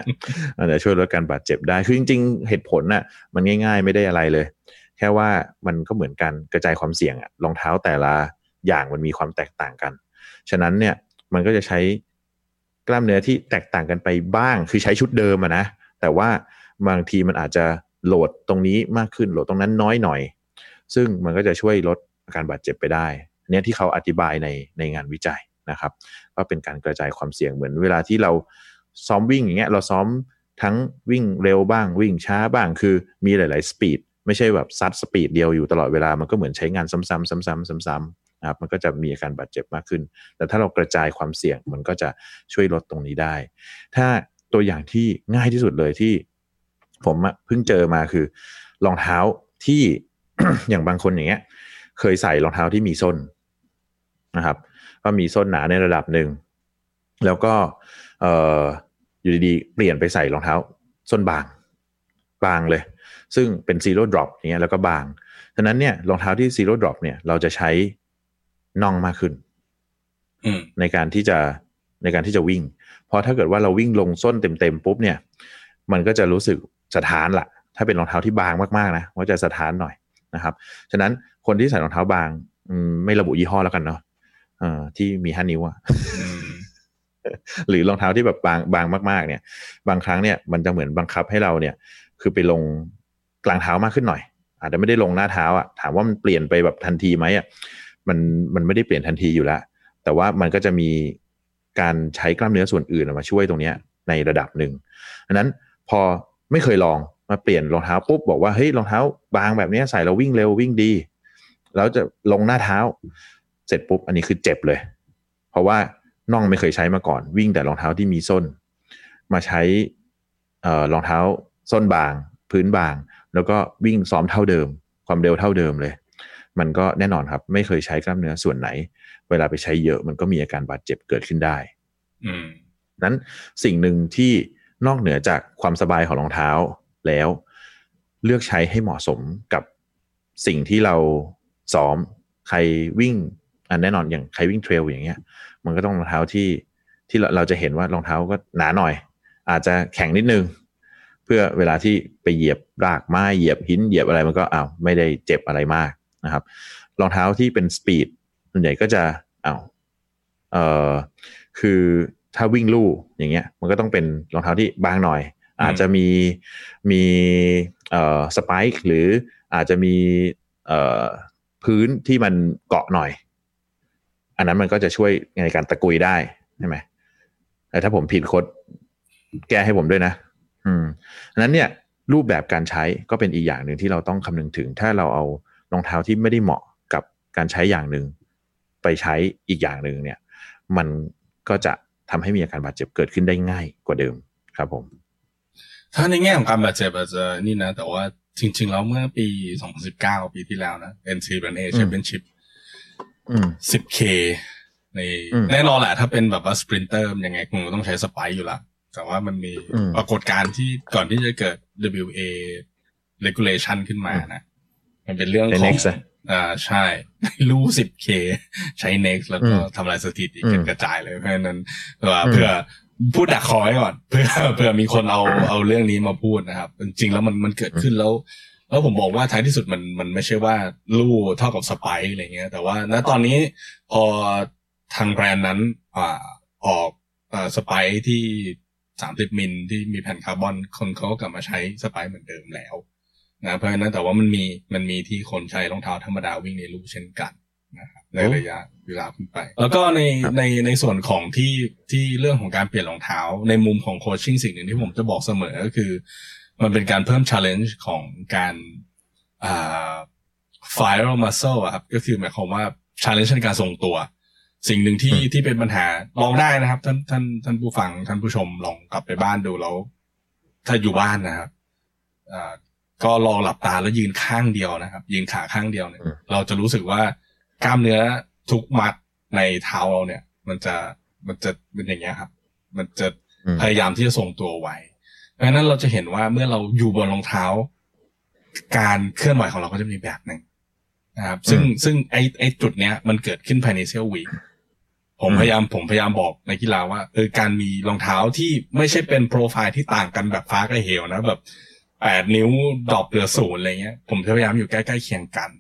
อาจจะช่วยลดการบาดเจ็บได้ คือจริง ๆ เหตุผลน่ะ มันง่าย ๆ ไม่ได้อะไรเลย แค่ว่ามันก็เหมือนกันกระจายความเสี่ยงอะรองเท้าแต่ละ อย่างมันมีความแตกต่างกัน ฉะนั้นเนี่ยมันก็จะใช้กล้ามเนื้อที่แตกต่างกันไปบ้าง คือใช้ชุดเดิมนะ แต่ว่าบางทีมันอาจจะโหลดตรงนี้มากขึ้นโหลดตรงนั้นน้อยหน่อย ซึ่งมันก็จะช่วยลดอาการบาดเจ็บไปได้ เนี่ยที่เขาอธิบายในในงานวิจัยนะครับ ก็เป็นการกระจายความเสี่ยงเหมือนเวลาที่เราซ้อมวิ่งอย่างเงี้ยเราซ้อมทั้งวิ่งเร็วบ้างวิ่งช้าบ้างคือมีหลาย ๆ speed ไม่ใช่แบบซัด speed เดียวอยู่ตลอดเวลามันก็เหมือนใช้งานซ้ำๆซ้ำๆซ้ำๆ นะครับมันก็จะมีอาการบาดเจ็บมากขึ้น แต่ถ้าเรากระจายความเสี่ยงมันก็จะช่วยลดตรงนี้ได้ ถ้าตัวอย่างที่ง่ายที่สุดเลยที่ ผมเพิ่งเจอมาคือรองเท้าที่อย่างบางคนอย่างเงี้ย เคยใส่รองเท้าที่มีส้นนะครับ ก็มีส้นหนาในระดับหนึ่งแล้วก็อยู่ดีๆ เปลี่ยนไปใส่รองเท้า ส้นบาง บางเลย ซึ่งเป็น zero drop เนี้ยแล้วก็บางฉะนั้นเนี่ยรองเท้าที่ zero drop เนี่ยเราจะใช้ น่องมากขึ้นในการที่จะในการที่จะวิ่งพอถ้าเกิดว่าเราวิ่งลงส้นเต็มๆปุ๊บเนี่ย มันก็จะรู้สึกสะท้านละถ้าเป็นรองเท้าที่บางมากๆนะว่าจะสะท้านหน่อยนะครับ ฉะนั้นคนที่ใส่รองเท้าบางไม่ระบุยี่ห้อแล้วกันเนาะอที่มีห้านิ้วอะหรือรองเท้าที่แบบบางบางมาก ๆ เนี่ย บางครั้งเนี่ยมันจะเหมือนบังคับให้เราเนี่ย คือไปลงกลางเท้ามากขึ้นหน่อย อาจจะไม่ได้ลงหน้าเท้าอะถามว่ามันเปลี่ยนไปแบบทันทีไหมอะ มันมันไม่ได้เปลี่ยนทันทีอยู่แล้ว แต่ว่ามันก็จะมีการใช้กล้ามเนื้อส่วนอื่นมาช่วยตรงนี้ในระดับหนึ่งดังนั้นพอไม่เคยลองมาเปลี่ยนรองเท้าปุ๊บบอกว่าเฮ้ยรองเท้าบางแบบนี้ใส่เราวิ่งเร็ววิ่งดี แล้วจะลงหน้าเท้า เสร็จปุ๊บอันนี้คือเจ็บเลย เพราะว่าน่องไม่เคยใช้มาก่อน วิ่งแต่รองเท้าที่มีส้น มาใช้รองเท้าส้นบาง พื้นบาง แล้วก็วิ่งซ้อมเท่าเดิม ความเร็วเท่าเดิมเลย มันก็แน่นอนครับ ไม่เคยใช้กล้ามเนื้อส่วนไหน เวลาไปใช้เยอะมันก็มีอาการบาดเจ็บเกิดขึ้นได้อืมนั้นสิ่งหนึ่งที่นอกเหนือจากความสบายของรองเท้าแล้ว เลือกใช้ให้เหมาะสมกับสิ่งที่เราซ้อมใครวิ่งอันแน่นอนอย่างใครวิ่งเทรลอย่างเงี้ย มันก็ต้องรองเท้าที่ที่เราเราจะเห็นว่ารองเท้าก็หนาหน่อย อาจจะแข็งนิดนึง เพื่อเวลาที่ไปเหยียบรากไม้เหยียบหินเหยียบอะไรมันก็อ้าวไม่ได้เจ็บอะไรมาก นะครับรองเท้าที่เป็นสปีดส่วนใหญ่ก็จะอ้าวเอ่อคือถ้าวิ่งลู่อย่างเงี้ย มันก็ต้องเป็นรองเท้าที่บางหน่อย อาจจะมีมีเอ่อสไปค์หรืออาจจะมีเอ่อพื้นที่มันเกาะหน่อย อันนั้นมันก็จะช่วยในการตะกุยได้ใช่ไหมแต่ถ้าผมผิดโค้ดแก้ให้ผมด้วยนะ อืมอันนั้นเนี่ยรูปแบบการใช้ก็เป็นอีกอย่างหนึ่งที่เราต้องคำนึงถึง ถ้าเราเอา รองเท้าที่ไม่ได้เหมาะกับการใช้อย่างหนึ่งไปใช้อีกอย่างหนึ่งเนี่ย มันก็จะทำให้มีอาการบาดเจ็บเกิดขึ้นได้ง่ายกว่าเดิมครับผม ถ้าในแง่ของการบาดเจ็บอาจจะนี่นะ แต่ว่าจริง ๆ แล้วเมื่อปี 2019 ปีที่แล้วนะ NC เป็นเออืมแชมเปี้ยนชิพอืม 10K ในอืมแน่นอนแหละถ้าเป็นแบบว่าสปรินเตอร์ยังไงคงต้องใช้สไปค์อยู่ละแต่ว่ามันมีอืมปรากฏการณ์ที่ก่อนที่จะเกิด WA regulation ขึ้นมานะ มันเป็นเรื่องในของ next อะอ่าใช่รู้ 10K ใช้ next แล้วก็อืมทำลายสถิติอืมกันกระจายเลยเพราะฉะนั้นเผื่ออืมเพื่อพูดดักคอไว้ก่อนเพื่อเพื่อมีคนเอาเอาเรื่องนี้มาพูดนะครับ จริงๆแล้วมันมันเกิดขึ้นแล้ว แล้วผมบอกว่าท้ายที่สุดมันมันไม่ใช่ว่าลู่เท่ากับสไปค์อะไรเงี้ย แต่ว่าณตอนนี้พอทางแบรนด์นั้นอ่าออกอ่าสไปค์ที่สามสิบมิลที่มีแผ่นคาร์บอนคนเขาก็กลับมาใช้สไปค์เหมือนเดิมแล้ว นะเพราะฉะนั้นแต่ว่ามันมีมันมีที่คนใช้รองเท้าธรรมดาวิ่งในลู่เช่นกันนะครับในระยะเวลาขึ้นไป แล้วก็ในในในส่วนของที่ที่เรื่องของการเปลี่ยนรองเท้า ในมุมของโคชชิ่งสิ่งหนึ่งที่ผมจะบอกเสมอก็คือ มันเป็นการเพิ่ม challenge ของการอ่า viral muscle อะครับก็คือหมายความว่า challenge ในการทรงตัว สิ่งหนึ่งที่อืมที่เป็นปัญหาลองได้นะครับ ท่านท่านท่านผู้ฟังท่านผู้ชมลองกลับไปบ้านดูแล้ว ถ้าอยู่บ้านนะครับอ่า ก็ลองหลับตาแล้วยืนข้างเดียวนะครับ ยืนขาข้างเดียวเนี่ยอืมเราจะรู้สึกว่ากล้ามเนื้อทุกมัดในเท้าเราเนี่ย มันจะมันจะเป็นอย่างเงี้ยครับ มันจะอืมพยายามที่จะทรงตัวไว้เพราะฉะนั้นเราจะเห็นว่าเมื่อเราอยู่บนรองเท้า การเคลื่อนไหวของเราก็จะมีแบบหนึ่งนะครับ ซึ่งซึ่งไอไอจุดเนี้ยมันเกิดขึ้นภายในเซลล์วีคผมอืมพยายามผมพยายามบอกในกีฬาว่าเออการมีรองเท้าที่ไม่ใช่เป็นโปรไฟล์ที่ต่างกันแบบฟ้ากับเหวนะแบบ แปดนิ้วดรอปเหลือศูนย์อะไรเงี้ย ผมจะพยายามอยู่ใกล้ๆเคียงกัน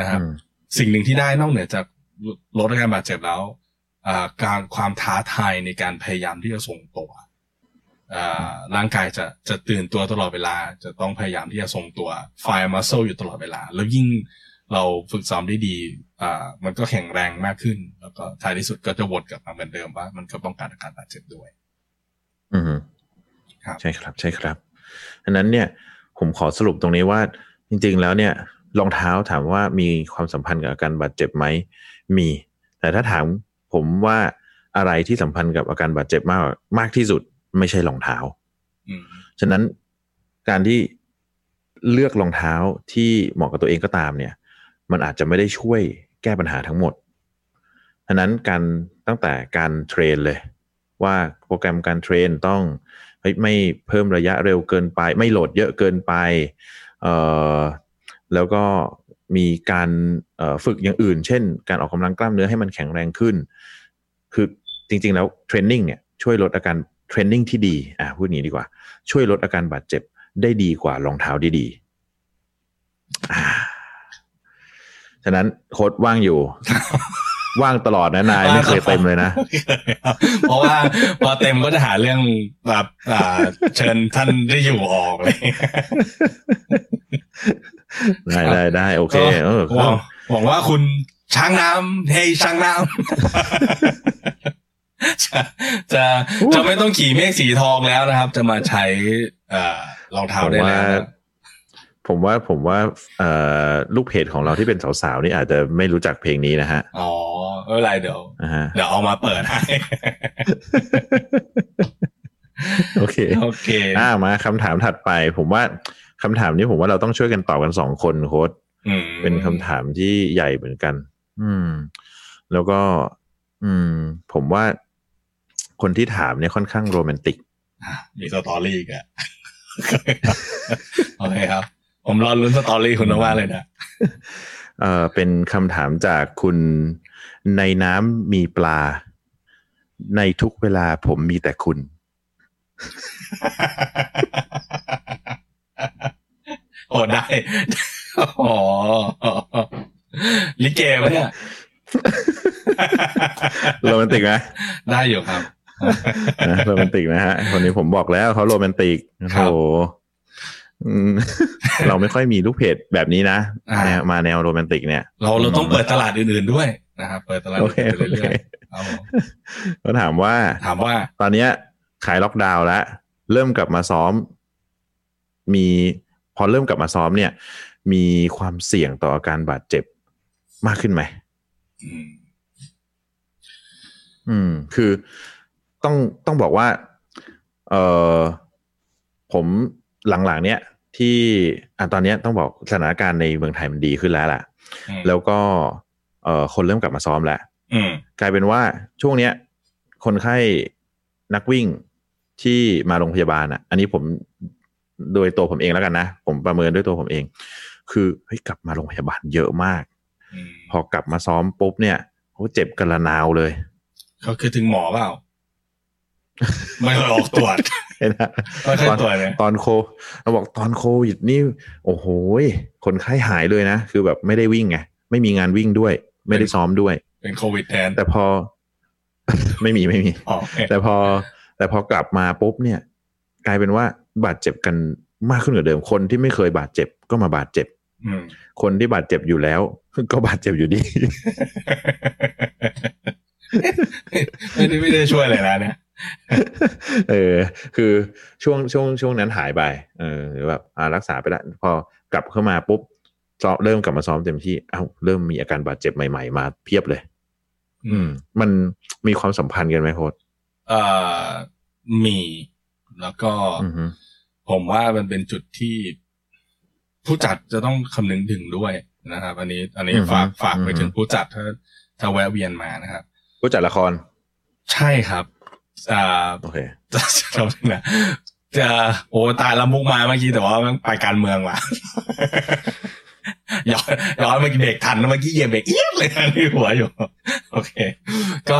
นะครับอืมสิ่งหนึ่งที่ได้นอกเหนือจากลดอาการบาดเจ็บแล้วอ่าการความท้าทายในการพยายามที่จะทรงตัวอ่าร่างกายจะจะตื่นตัวตลอดเวลา จะต้องพยายามที่จะทรงตัวไฟมัสเซลอยู่ตลอดเวลา แล้วยิ่งเราฝึกซ้อมได้ดีอ่ามันก็แข็งแรงมากขึ้น แล้วก็ท้ายที่สุดก็จะวนกลับมาเหมือนเดิมว่า มันก็ป้องกันอาการบาดเจ็บด้วย อืมครับใช่ครับ ใช่ครับ อันนั้นเนี่ยผมขอสรุปตรงนี้ว่าจริง ๆ แล้วเนี่ยรองเท้าถามว่ามีความสัมพันธ์กับอาการบาดเจ็บไหมมี แต่ถ้าถามผมว่าอะไรที่สัมพันธ์กับอาการบาดเจ็บมากมากที่สุดไม่ใช่รองเท้าฉะนั้นการที่เลือกรองเท้าที่เหมาะกับตัวเองก็ตามเนี่ย มันอาจจะไม่ได้ช่วยแก้ปัญหาทั้งหมดฉะนั้นการตั้งแต่การ train เลย ว่าโปรแกรมการ train ต้อง ไม่เพิ่มระยะเร็วเกินไป ไม่โหลดเยอะเกินไปเอ่อแล้วก็มีการฝึกอย่างอื่น เช่น การออกกำลังกล้ามเนื้อให้มันแข็งแรงขึ้น คือจริง ๆ แล้ว training เนี่ยช่วยลดอาการ training ที่ดีอะพูดงี้ดีกว่า ช่วยลดอาการบาดเจ็บได้ดีกว่ารองเท้าดีๆฉะนั้นโค้ดว่างอยู่ ว่างตลอดนะนายไม่เคยเต็มเลยนะ เพราะว่าพอเต็มก็จะหาเรื่องแบบอ่าเชิญท่านได้อยู่ออกเลยได้ได้ได้โอเคเออหวังหวังว่าคุณช้างน้ำเฮ้ยช้างน้ำจะจะจะไม่ต้องขี่เมฆสีทองแล้วนะครับ จะมาใช้เอ่อรองเท้าผมได้ว่าแล้วนะ ผมว่าผมว่าเอ่อลูกเพจของเราที่เป็นสาวๆนี่อาจจะไม่รู้จักเพลงนี้นะฮะ อ๋อไม่เป็นไรเดี๋ยวนะฮะเดี๋ยวเอามาเปิดให้โอเคโอเคอ่ามาคำถามถัดไป ผมว่าคำถามนี้ผมว่าเราต้องช่วยกันตอบกันสองคนโค้ดออืมเป็นคำถามที่ใหญ่เหมือนกัน อืม แล้วก็ อืม ผมว่าคนที่ถามเนี่ยค่อนข้างโรแมนติกอะมี story อีกอะโอเคครับ ผมรอลุ้น story คุณมากๆเลยนะเอ่อเป็นคำถามจากคุณในน้ำมีปลา ในทุกเวลาผมมีแต่คุณ โอ้ได้อ๋อลิเกปะเนี่ยโรแมนติกไหมได้อยู่ครับนะโรแมนติกนะฮะคนนี้ผมบอกแล้วเขาโรแมนติกครัโอ้บโหอืม เราไม่ค่อยมีลูกเพจแบบนี้นะอ่าแนวมาแนวโรแมนติกเนี่ย เราเราต้องเปิดตลาดอื่นๆด้วยนะครับเปิดตลาดโออื่เคนๆไปโอเรื่เคอยๆครับผมก็ถามว่าถามว่า ตอนเนี้ยขายล็อกดาวน์แล้วเริ่มกลับมาซ้อม มีพอเริ่มกลับมาซ้อมเนี่ย มีความเสี่ยงต่ออาการบาดเจ็บมากขึ้นไหมอืมอืมคือต้องต้องบอกว่า เออผม หลังๆ เนี้ยที่อะตอนเนี้ยต้องบอกสถานการณ์ในเมืองไทยมันดีขึ้นแล้วล่ะอืมแล้วก็เออคนเริ่มกลับมาซ้อมแล้วอืมกลายเป็นว่าช่วงเนี้ย คนไข้นักวิ่งที่มาโรงพยาบาลอะ อันนี้ผมโดยตัวผมเองแล้วกันนะ ผมประเมินด้วยตัวผมเอง คือเฮ้ยกลับมาโรงพยาบาลเยอะมากอืมพอกลับมาซ้อมปุ๊บเนี่ยเขาเจ็บกันละนาวเลย เขาคือถึงหมอเปล่า ไม่เคยออกตรวจ เห็นไหมไม่เคยตอนตรวจเลยตอนโคเราบอกตอนโควิดนี่โอ้โหยคนไข้หายเลยนะ คือแบบไม่ได้วิ่งไงไม่มีงานวิ่งด้วย ไม่ได้ซ้อมด้วย เป็นโควิดแทน แต่พอ ไม่มีไม่มีอ๋อโอเคแต่พอ แต่พอกลับมาปุ๊บเนี่ย กลายเป็นว่าบาดเจ็บกันมากขึ้นกว่าเดิม คนที่ไม่เคยบาดเจ็บก็มาบาดเจ็บอืมคนที่บาดเจ็บอยู่แล้ว ก็บาดเจ็บอยู่ดีไม่ได้ไม่ได้ช่วยเลยนะเนี่ย เออ คือช่วงช่วงช่วงนั้นหายไป เออหรือแบบอ่ารักษาไปแล้วพอกลับเข้ามาปุ๊บซ้อมเริ่มกลับมาซ้อมเต็มที่ เอ้า เริ่มมีอาการบาดเจ็บใหม่ๆ มาเพียบเลย อืม มันมีความสัมพันธ์กันไหมโค้ดเอ่อมีแล้วก็อือฮึผมว่ามันเป็นจุดที่ผู้จัดจะต้องคำนึงถึงด้วยนะครับ อันนี้ อันนี้ฝากฝากไปถึงผู้จัดถ้าถ้าแวะเวียนมานะครับ ผู้จัดละคร ใช่ครับ อ่าโอเคจะจะนะจะโอ้ตายละมุกมาเมื่อกี้แต่ว่ามันไปการเมืองว่ะย้อนย้อนเมื่อกี้เบรกทันนะเมื่อกี้เหยียบเบรกเอียดเลยนะที่หัวอยู่ โอเค ก็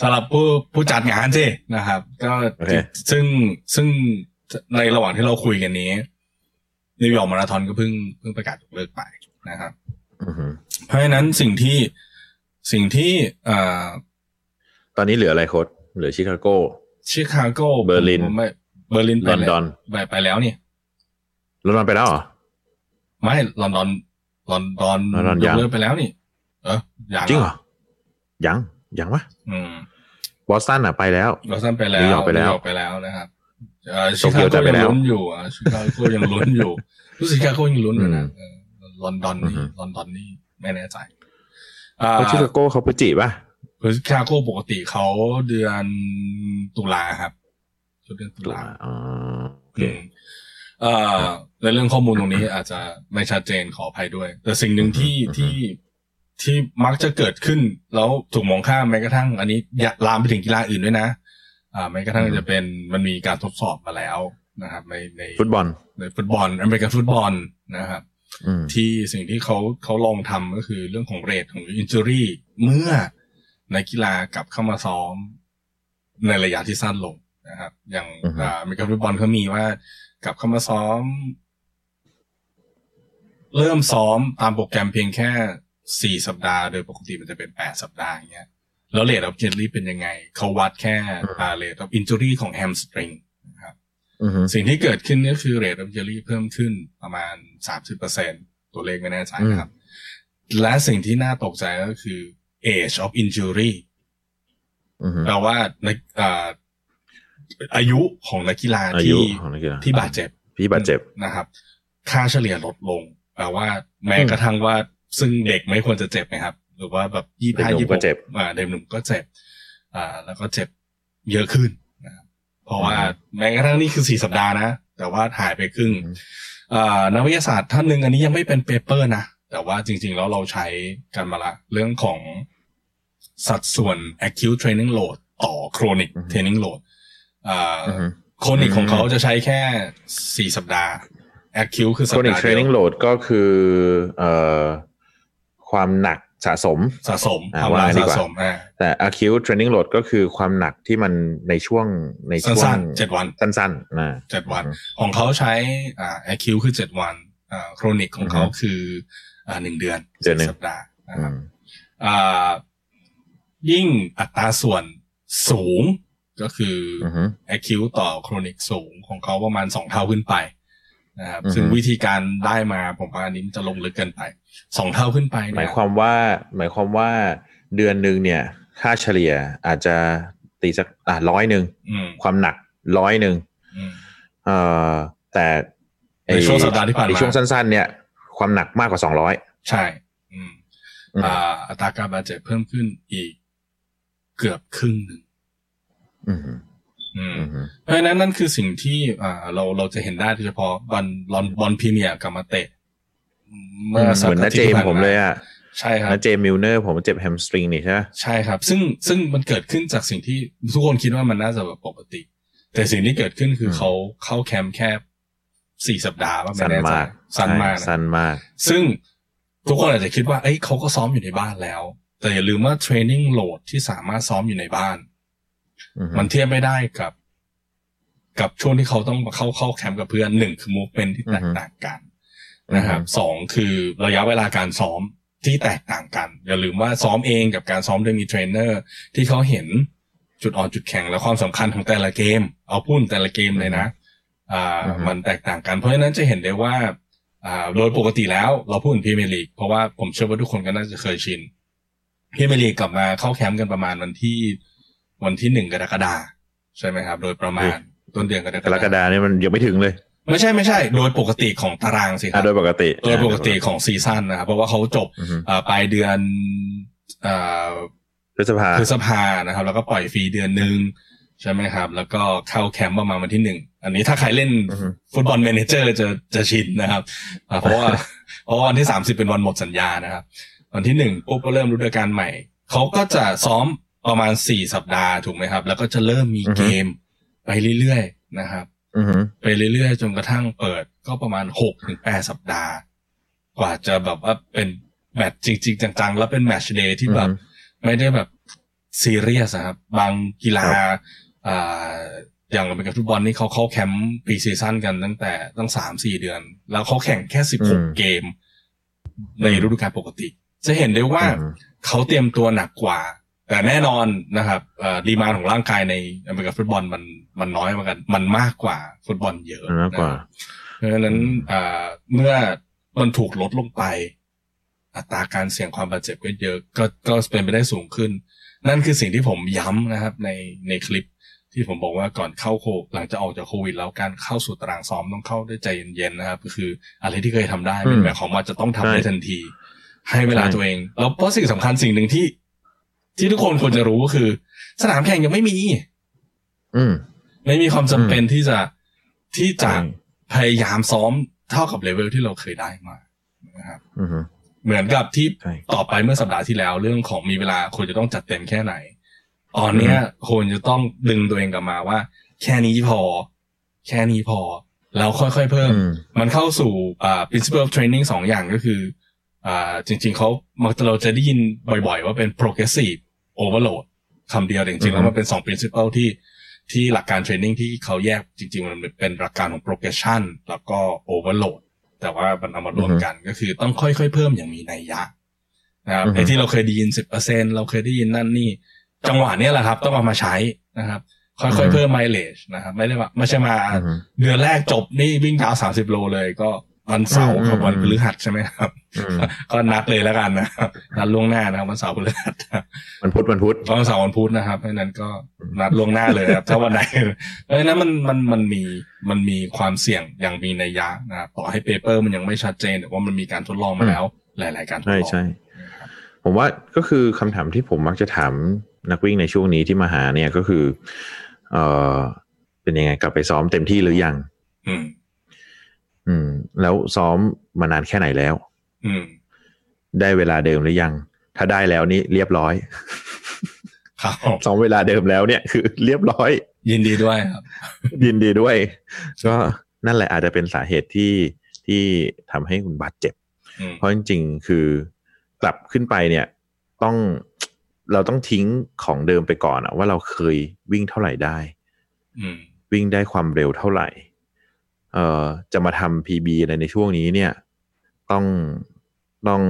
สำหรับผู้ผู้จัดงานสินะครับ ก็โอเคซึ่งซึ่งในระหว่างที่เราคุยกันนี้นิวยอร์กมาราธอนก็เพิ่งเพิ่งประกาศยกเลิกไปนะครับอือฮึเพราะฉะนั้นสิ่งที่สิ่งที่เอ่อตอนนี้เหลืออะไรโค้ชเหลือชิคาโกชิคาโกเบอร์ลินผมไม่เบอร์ลินไปลอนดอนไปไปแล้วนี่ลอนดอนไปแล้วเหรอไม่ลอนดอนลอนดอนลอนดอนยยักงเลิกไปแล้วนี่ เอออย่างจริงเหรอยังยังวะอืมบอสตันอะไปแล้วลอสซันไปแล้วนิวยอร์กไปแล้วนิวยอร์กไปแล้วนะครับเอ่อโตชิเกีคายวโกจะไปยังแล้วลุ้นอยู่อะชิคาโกยังลุ้นอยู่รู้สึกชิคาโกยังลุ้นอยู่นะอืมเออลอนดอนอืนี่อฮึลอนดอนนี่ไม่แน่ใจอ่าเพราะชิคาโกเขาพฤศจิป่ะคือ ชิคาโกปกติเขาเดือนตุลาครับช่วงเดือนตุลาอ๋อโอเคอืมเอ่อในเรื่องข้อมูลตรงนี้อาจจะไม่ชัดเจนขออภัยด้วย แต่สิ่งหนึ่งที่อือฮึที่ที่มักจะเกิดขึ้น แล้วถูกมองข้ามแม้กระทั่ง อันนี้ยะลามไปถึงกีฬาอื่นด้วยนะ อ่าแม้กระทั่งจะเป็นมันมีการทดสอบมาแล้วนะครับ ในในฟุตบอล ในฟุตบอลอเมริกันฟุตบอลนะครับอืมที่สิ่งที่เขาเขาลองทำก็คือเรื่องของ rate ของ injuryเมื่อ นักกีฬากลับเข้ามาซ้อมในระยะที่สั้นลงนะครับ อย่างอือฮึอ่าอเมริกันฟุตบอลเขามีว่ากลับเข้ามาซ้อม เริ่มซ้อมตามโปรแกรมเพียงแค่สี่สัปดาห์โดยปกติมันจะเป็นแปดสัปดาห์อย่างเงี้ย แล้ว rate of injury เป็นยังไง เขาวัดแค่อ่า rate of injury ของ hamstring นะครับอือฮึสิ่งที่เกิดขึ้นก็คือ rate of injury เพิ่มขึ้นประมาณสามสิบเปอร์เซ็นตัวเลขไม่แน่ใจนะครับ และสิ่งที่น่าตกใจก็คือ age of injury อือฮึแปลว่าในอ่าอายุของนักกีฬาอายุที่ของนักกีฬาที่บาดเจ็บที่บาดเจ็บนะครับ ค่าเฉลี่ยลดลงแปลว่าแม้กระทั่งว่าซึ่งเด็กไม่ควรจะเจ็บนะครับ หรือว่าแบบยี่เด็กห้าหนุ่มยี่ก็เจ็บอ่าเด็กหนุ่มก็เจ็บ อ่า แล้วก็เจ็บเยอะขึ้นนะครับเพราะว่าอืมแม้กระทั่งนี่คือสี่สัปดาห์นะ แต่ว่าหายไปครึ่งอืมอ่านักวิทยาศาสตร์ท่านหนึ่งอันนี้ยังไม่เป็นเปเปอร์นะ แต่ว่าจริง ๆ แล้วเราใช้กันมาละ เรื่องของ สัดส่วน acute training load ต่อ chronic อือฮึ training load อ่าอือฮึโคนิกอืมของเขาจะใช้แค่สี่สัปดาห์ acute คือสัป chronic ดาห์เดี training ยว load ก็คือเอ่อความหนักสะสมสะสมอ่าความว่าหนักดีสะกว่าสมอ่าแต่ acute training load ก็คือความหนักที่มันในช่วงในช่วงสั้นๆเจ็ดวันสั้นๆนะเจ็ดวัน ของเขาใช้อ่า acute คือเจ็ดวันอ่า chronic ของเขาอือฮึคืออ่าหนึ่งเดือนเดือนหนึ่งสี่สัปดาห์นะอืครับมอ่า ยิ่งอัตราส่วนสูงก็คืออือฮึ acute ต่อ chronic สูงของเขาประมาณสองเท่าขึ้นไปนะครับอือฮึซึ่งวิธีการได้มาผมว่าอันนี้มันจะลงลึกเกินไปสองเท่าขึ้นไปหเนี่มายยความว่า หมายความว่าเดือนหนึ่งเนี่ย ค่าเฉลี่ยอาจจะตีสักอะร้อยหนึ่งอืมความหนักร้อยหนึ่งอืมเอ่อแต่ไอ้ในช่วงสัปดาห์ที่ผ่านมาในช่วงสั้นๆ เนี่ย ความหนักมากกว่าสองร้อยใช่ อืมอ่าอัตราการบาดเจ็บเพิ่มขึ้นอีก เกือบครึ่งหนึ่งอืมอืมอืมเพราะฉะนั้นนั่นคือสิ่งที่อ่าเราเราจะเห็นได้โดยเฉพาะบอลบอลบอลพรีเมียร์กลับมาเตะเหมือนนัดเจมส์ผมเลยอะใช่ครับนัดเจมส์มิลเนอร์ผมเจ็บ hamstring นี่ใช่ไหมใช่ครับ ซึ่งซึ่งมันเกิดขึ้นจากสิ่งที่ทุกคนคิดว่ามันน่าจะแบบปกติ แต่สิ่งที่เกิดขึ้นคือเขาเข้าแคมป์แค่สี่สัปดาห์ว่าไม่สั้นแน่ใจมากสั้นมากใช่นะสั้นมาก ซึ่งทุกคนอาจจะคิดว่า เอ้ยเขาก็ซ้อมอยู่ในบ้านแล้ว แต่อย่าลืมว่า training load ที่สามารถซ้อมอยู่ในบ้านอืมมันเทียบไม่ได้กับ กับช่วงที่เขาต้องเข้าเข้าแคมป์กับเพื่อนหนึ่งคือ movement ที่แตกต่างกันนะครับสองคือระยะเวลาการซ้อมที่แตกต่างกัน อย่าลืมว่าซ้อมเองกับการซ้อมโดยมีเทรนเนอร์ที่เขาเห็นจุดอ่อนจุดแข็งและความสำคัญของแต่ละเกม เอาพูดแต่ละเกมเลยนะอ่ามันแตกต่างกัน เพราะฉะนั้นจะเห็นได้ว่าอ่าโดยปกติแล้วเราพูดถึงพรีเมียร์ลีกเพราะว่าผมเชื่อว่าทุกคนก็น่าจะเคยชิน พรีเมียร์ลีกกลับมาเข้าแคมป์กันประมาณวันที่วันที่หนึ่งกรกฎาใช่ไหมครับ โดยประมาณต้นเดือนกรกกรกฎาฎาเนี่ยมันยังไม่ถึงเลย ไม่ใช่ไม่ใช่ โดยปกติของตารางสิคอะรับโดยปกติโดยปกติของซีซั่นนะครับเพราะว่าเขาจบอืมอ่าปลายเดือนอ่าพฤษภาพฤษภานะครับ แล้วก็ปล่อยฟรีเดือนหนึ่งใช่ไหมครับ แล้วก็เข้าแคมป์ประมาณวันที่หนึ่งอันนี้ถ้าใครเล่นอือฮึ Football Manager จะจะชินนะครับอ่าเพราะว่าเพราะว่าวันที่สามสิบเป็นวันหมดสัญญานะครับ วันที่หนึ่งปุ๊บก็เริ่มฤดูกาลใหม่ เขาก็จะซ้อมประมาณสี่สัปดาห์ถูกไหมครับ แล้วก็จะเริ่มมีเกมไปเรื่อยๆนะครับอืมไปเรื่อยๆจนกระทั่งเปิดก็ประมาณหกถึงแปดสัปดาห์ กว่าจะแบบว่าเป็นแมตช์จริง ๆ จังๆ แล้วเป็น match day ที่แบบอือฮึไม่ได้แบบซีเรียสอะครับ บางกีฬาครับอ่าอย่างเป็นกับฟุตบอลนี่เขาเข้าแคมป์ pre-season กันตั้งแต่ตั้งสามสี่เดือน แล้วเขาแข่งแค่สิบหกเกม ในฤดูกาลปกติ จะเห็นได้ว่าอืมเขาเตรียมตัวหนักกว่า แต่แน่นอนนะครับดีมานของร่างกายในอเมริกันฟุตบอลมันมันน้อยเหมือนกัน มันมากกว่าฟุตบอลเยอะมันมากกว่านะครับเพราะฉะนั้นอ่าเมื่อมันถูกลดลงไป อัตราการเสี่ยงความบาดเจ็บก็เยอะก็ก็เป็นไปได้สูงขึ้น นั่นคือสิ่งที่ผมย้ำนะครับ ในในคลิปที่ผมบอกว่าก่อนเข้าโคหลังจากออกจากโควิด แล้วการเข้าสู่ตารางซ้อมต้องเข้าด้วยใจเย็นๆนะครับ ก็คืออะไรที่เคยทำได้เป็นแบบของว่าจะต้องทำได้ทันที ให้เวลาตัวเอง แล้วเพราะสิ่งสำคัญสิ่งหนึ่งที่ ที่ทุกคนควรจะรู้ก็คือ สนามแข่งยังไม่มี อืม ไม่มีความจำเป็นที่จะที่จะใช่พยายามซ้อมเท่ากับเลเวลที่เราเคยได้มานะครับอืมเหมือนกับที่ใช่ต่อไปเมื่อสัปดาห์ที่แล้ว เรื่องของมีเวลาควรจะต้องจัดเต็มแค่ไหนตอนเนี้ยควรจะต้องดึงตัวเองกลับมาว่า แค่นี้พอ แค่นี้พอ แล้วค่อยๆเพิ่มอืมมันเข้าสู่อ่า principle of training สองอย่างก็คือ อ่าจริง ๆเขามักจะเราจะได้ยินบ่อย ๆ ว่าเป็น progressive overload คำเดียวแต่จริงๆแล้วมันเป็นสอง principle ที่ที่หลักการเทรนนิ่งที่เขาแยกจริง ๆ มันเป็นหลักการของ progression แล้วก็ overload แต่ว่ามันเอามารวมกันก็คือต้องค่อยๆเพิ่มอย่างมีนัยยะนะครับอือฮึไอ้ที่เราเคยได้ยินสิบเปอร์เซ็นเราเคยได้ยินนั่นนี่ จังหวะเนี้ยแหละครับ ต้องเอามาใช้นะครับ ค่อยๆเพิ่ม mileage นะครับ ไม่ได้ว่าไม่ใช่มาอืมเดือนแรกจบนี่วิ่งเท้าสามสิบโลเลยก็ วันเสาร์กับอืมวันพฤหัสใช่ไหมครับอืมก็นัดเลยแล้วกันนะครับนัดล่วงหน้านะครับวันเสาร์พฤหัสมันพุธมันพุธวันเสาร์วันพุธนะครับเพราะฉะนั้นก็นัดล่วงหน้าเลยครับถ้าวันไหนเพราะฉะนั้นมันมันมันมีมันมีความเสี่ยงอย่างมีนัยยะนะครับต่อให้เปเปอร์มันยังไม่ชัดเจนแต่ว่ามันมีการทดลองมาแล้ว หลาย ๆ การทดใช่ลองใช่ผมว่าก็คือคำถามที่ผมมักจะถามนักวิ่งในช่วงนี้ที่มาหาเนี่ยก็คือ เออเป็นยังไงกลับไปซ้อมเต็มที่หรือยัง อืมอืม แล้วซ้อมมานานแค่ไหนแล้ว อืม ได้เวลาเดิมหรือยัง ถ้าได้แล้วนี่เรียบร้อยครับสองเวลาเดิมแล้วเนี่ยคือ เรียบร้อย ยินดีด้วยครับ ยินดีด้วย ก็นั่นแหละอาจจะเป็นสาเหตุที่ที่ทำให้คุณบาดเจ็บอืมเพราะจริงๆ คือกลับขึ้นไปเนี่ย ต้องเราต้องทิ้งของเดิมไปก่อนอะว่าเราเคยวิ่งเท่าไหร่ได้อืมวิ่งได้ความเร็วเท่าไหร่ เอ่อจะมาทำ PB อะไรในช่วงนี้เนี่ย ต้องต้อง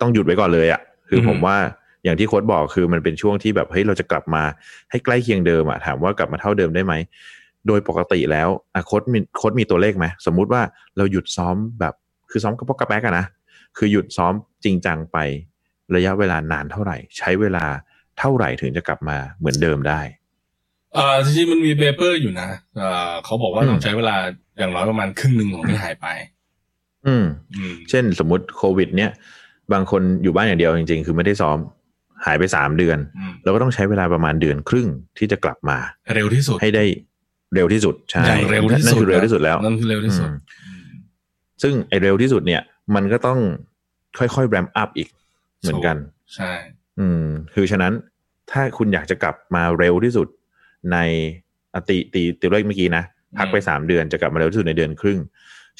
ต้องหยุดไว้ก่อนเลยอะ่ะ คือผมว่าอย่างที่โค้ดบอกคือมันเป็นช่วงที่แบบเฮ้ยเราจะกลับมาให้ใกล้เคียงเดิมอะถามว่ากลับมาเท่าเดิมได้ไหม โดยปกติแล้วอะโค้ชมีโค้ชมีตัวเลขไหมสมมุติว่าเราหยุดซ้อมแบบคือซ้อมกระปอกกระแป๊กอะนะคือหยุดซ้อมจริงจังไประยะเวลานานเท่าไหร่ ใช้เวลาเท่าไหร่ถึงจะกลับมาเหมือนเดิมได้ เอ่อจริงๆมันมี paper อยู่นะเอ่อเขาบอกว่าอืมต้องใช้เวลาอย่างน้อยประมาณครึ่งหนึ่งของที่หายไปอืมอืม เช่นสมมติโควิด เนี่ย บางคนอยู่บ้านอย่างเดียวจริง ๆ คือไม่ได้ซ้อมหายไปสามเดือนอืมเราก็ต้องใช้เวลาประมาณเดือนครึ่งที่จะกลับมา เร็วที่สุดให้ได้เร็วที่สุดใช่อย่างเร็วที่นั่นสุดคือเร็วที่สุดแล้วนั่นคือเร็วที่สุดอืมซึ่งไอ้เร็วที่สุดเนี่ย มันก็ต้องค่อยๆแรมอัพอีกเหมือนกัน ใช่ อืม คือฉะนั้นถ้าคุณอยากจะกลับมาเร็วที่สุด ในอติตีตีเลขเมื่อกี้นะ พักไปสามเดือนจะกลับมาเร็วที่สุดในเดือนครึ่ง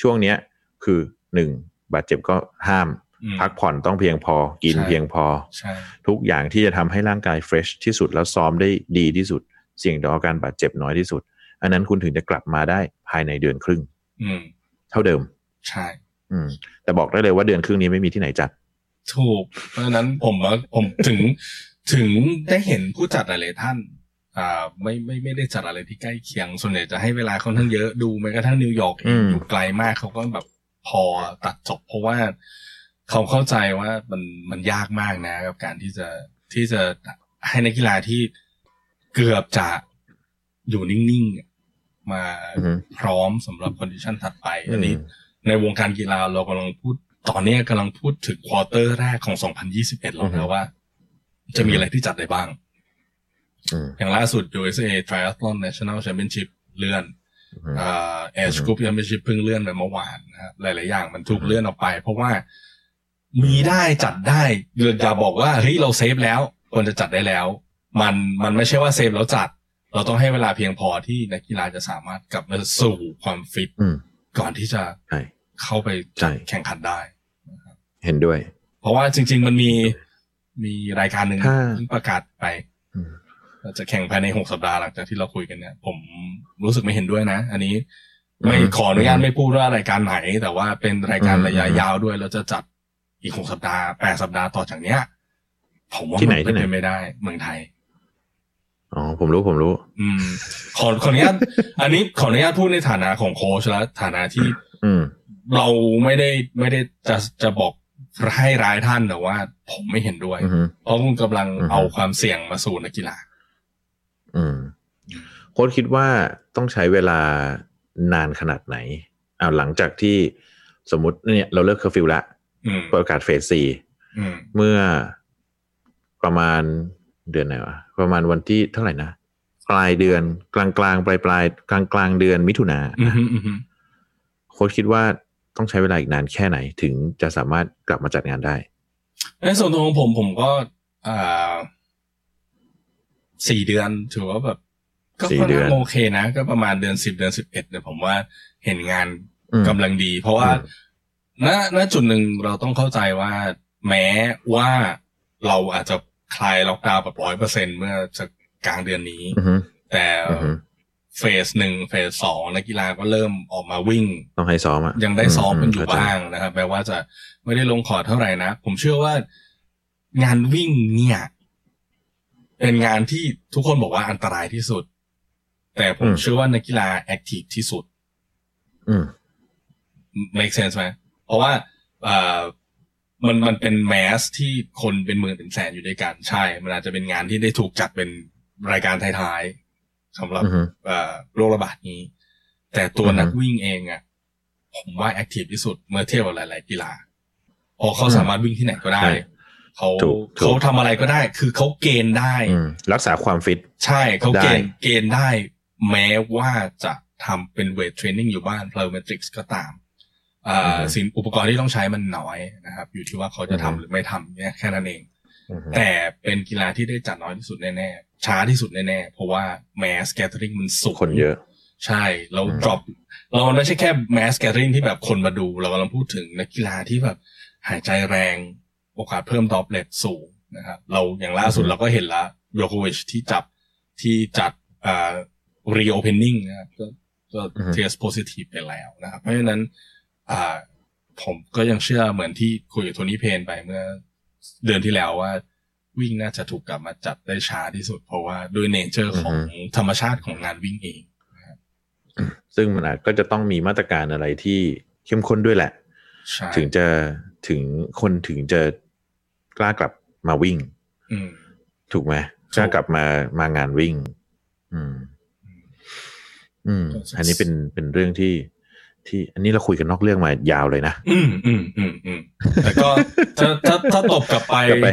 ช่วงเนี้ยคือหนึ่งบาดเจ็บก็ห้ามอืมพักผ่อนต้องเพียงพอกินใช่เพียงพอใช่ทุกอย่างที่จะทำให้ร่างกาย fresh ที่สุดแล้วซ้อมได้ดีที่สุด เสี่ยงต่ออาการบาดเจ็บน้อยที่สุด อันนั้นคุณถึงจะกลับมาได้ภายในเดือนครึ่งอืมเท่าเดิม ใช่ อืม แต่บอกได้เลยว่าเดือนครึ่งนี้ไม่มีที่ไหนจัด ถูก เพราะฉะนั้นผมว่าผมถึงถึงได้เห็นผู้จัดหลายๆท่าน อ่าไม่ไม่ไม่ได้จัดอะไรที่ใกล้เคียงส่วนใหญ่จะให้เวลาค่อนข้างเยอะดูแม้กระทั่งนิวยอร์กเองอืมอยู่ไกลมากเขาก็แบบพอตัดจบ เพราะว่าเขาเข้าใจว่ามันมันยากมากนะ กับการที่จะที่จะให้นักกีฬาที่เกือบจะอยู่นิ่งๆมาอือฮึพร้อมสำหรับ condition ถัดไปอันนี้อืมในวงการกีฬาเรากำลังพูดตอนนี้กำลังพูดถึง quarter แรกของ 2021 แล้วนะว่า จะมีอะไรที่จัดได้บ้าง อืมอย่างล่าสุด USA Triathlon National Championship เลื่อนอืมอ่า Age Group Championship เพิ่งเลื่อนไปเมื่อวานนะครับหลาย ๆ อย่างมันถูกเลื่อนออกไป เพราะว่ามีได้จัดได้อย่าบอกว่าเฮ้ยเราเซฟแล้วควรจะจัดได้แล้ว มันมันไม่ใช่ว่าเซฟแล้วจัด เราต้องให้เวลาเพียงพอที่นักกีฬาจะสามารถกลับมาสู่ความฟิตอืมก่อนที่จะใช่เข้าไปใช่แข่งขันได้เห็นด้วย เพราะว่าจริง ๆ มันมีมีรายการหนึ่งถ้าเพิ่งประกาศไปอืม จะแข่งภายในหกสัปดาห์หลังจากที่เราคุยกันเนี่ยผมรู้สึกไม่เห็นด้วยนะ อันนี้ไม่ขออนุญาตไม่พูดว่ารายการไหน แต่ว่าเป็นรายการระยะยาวด้วยแล้วจะจัดอีกหกสัปดาห์แปดสัปดาห์ต่อจากเนี้ย ผมว่าที่ไหนมัที่ไหนเป็นไปไม่ได้เมืองไทยอ๋อผมรู้ผมรู้ อืม ขอขออนุญาตอันนี้ขออนุญาตพูดในฐานะของโค้ชและฐานะที่ อืม เราไม่ได้ไม่ได้จะจะบอกให้ร้ายท่านแต่ว่า ผมไม่เห็นด้วยอืมเพราะคุณกำลังอือฮึเอาความเสี่ยงมาสู่นักกีฬา อืมโค้ชคิดว่าต้องใช้เวลานานขนาดไหนเอาหลังจากที่สมมติเนี่ยเราเลิกเคอร์ฟิวละอืมประกาศเฟสสี่อืมเมื่อประมาณเดือนไหนวะประมาณวันที่เท่าไหร่นะปลายเดือนกลางกลางปลายปลายกลางกลางๆเดือนมิถุนาอืมฮึอืมฮึโค้ชคิดว่าต้องใช้เวลาอีกนานแค่ไหนถึงจะสามารถกลับมาจัดงานได้ในส่วนตัวของผมผมก็อ่า สี่เดือนถือว่าแบบก็สี่ค่อนเดือข้านงโอเคนะ ก็ประมาณเดือนสิบเดือนสิบเอ็ดเนี่ยผมว่าเห็นงานอืมกำลังดี เพราะว่าอืมณณจุดหนึ่งเราต้องเข้าใจว่า แม้ว่าเราอาจจะคลายล็อกดาวน์แบบร้อยเปอร์เซ็นเมื่อจะกลางเดือนนี้อือฮึแต่อือฮึเฟสหนึ่งเฟสสองนักกีฬาก็เริ่มออกมาวิ่ง ต้องให้ซ้อมอะยังได้ซ้อมกันอยู่เข้ใจบ้างนะครับแม้ว่าจะไม่ได้ลงคอร์ดเท่าไหร่นะ ผมเชื่อว่างานวิ่งเนี่ย เป็นงานที่ทุกคนบอกว่าอันตรายที่สุด แต่ผมเชื่อว่านักกีฬาแอคทีฟที่สุด อืม make sense ไหมเพราะว่าเอ่อมันมันเป็นแมสที่คนเป็นหมื่นเป็นแสนอยู่ด้วยกันใช่ มันอาจจะเป็นงานที่ได้ถูกจัดเป็นรายการท้ายๆสำหรับอือฮึเอ่อโรคระบาดนี้ แต่ตัวอือฮึนักวิ่งเองอะ ผมว่า active ที่สุดเมื่อเทียบกับหลาย ๆ กีฬาเพราะเขาสามารถวิ่งที่ไหนก็ได้ใช่ เขาถูกถูกเขาทำอะไรก็ได้ คือเขา gain ได้อืมรักษาความฟิต ใช่เขา gain ได้ gain ได้ แม้ว่าจะทำเป็น weight training อยู่บ้าน plyometrics ก็ตามอ่าอือฮึสิ่งอุปกรณ์ที่ต้องใช้มันน้อยนะครับ อยู่ที่ว่าเขาจะทำอือฮึหรือไม่ทำเนี่ยแค่นั้นเองอือฮึแต่เป็นกีฬาที่ได้จัดน้อยที่สุดแน่ๆช้าที่สุดแน่ๆเพราะว่า mass gathering มันสูงคนเยอะ ใช่เราอืม drop เรามันไม่ใช่แค่ mass gathering ที่แบบคนมาดู เรากำลังพูดถึงนักกีฬาที่แบบหายใจแรง โอกาสเพิ่ม droplet สูงนะครับเราอย่างล่าสุดเราก็เห็นละโยโควิชที่จับที่จัดอ่า reopening นะครับก็ก็อือฮึ test positive ไปแล้วนะครับ เพราะฉะนั้นอ่าผมก็ยังเชื่อเหมือนที่คุยกับโทนี่เพนไปเมื่อเดือนที่แล้วว่าวิ่งน่าจะถูกกลับมาจัดได้ช้าที่สุด เพราะว่าด้วยเนเจอร์ของธรรมชาติของงานวิ่งเองซึ่งมันอาจก็จะต้องมีมาตรการอะไรที่เข้มข้นด้วยแหละใช่ถึงจะถึงคนถึงจะ กล้ากลับมาวิ่งอืมถูกไหมถูกกล้ากลับมามางานวิ่ง อืม อืมก็จะอันนี้เป็นเป็นเรื่องที่ที่อันนี้เราคุยกันนอกเรื่องมายาวเลยนะ อืมอืมอืมอืมแต่ก็ถ้าถ้าถ้าตบกลับไปกลับไป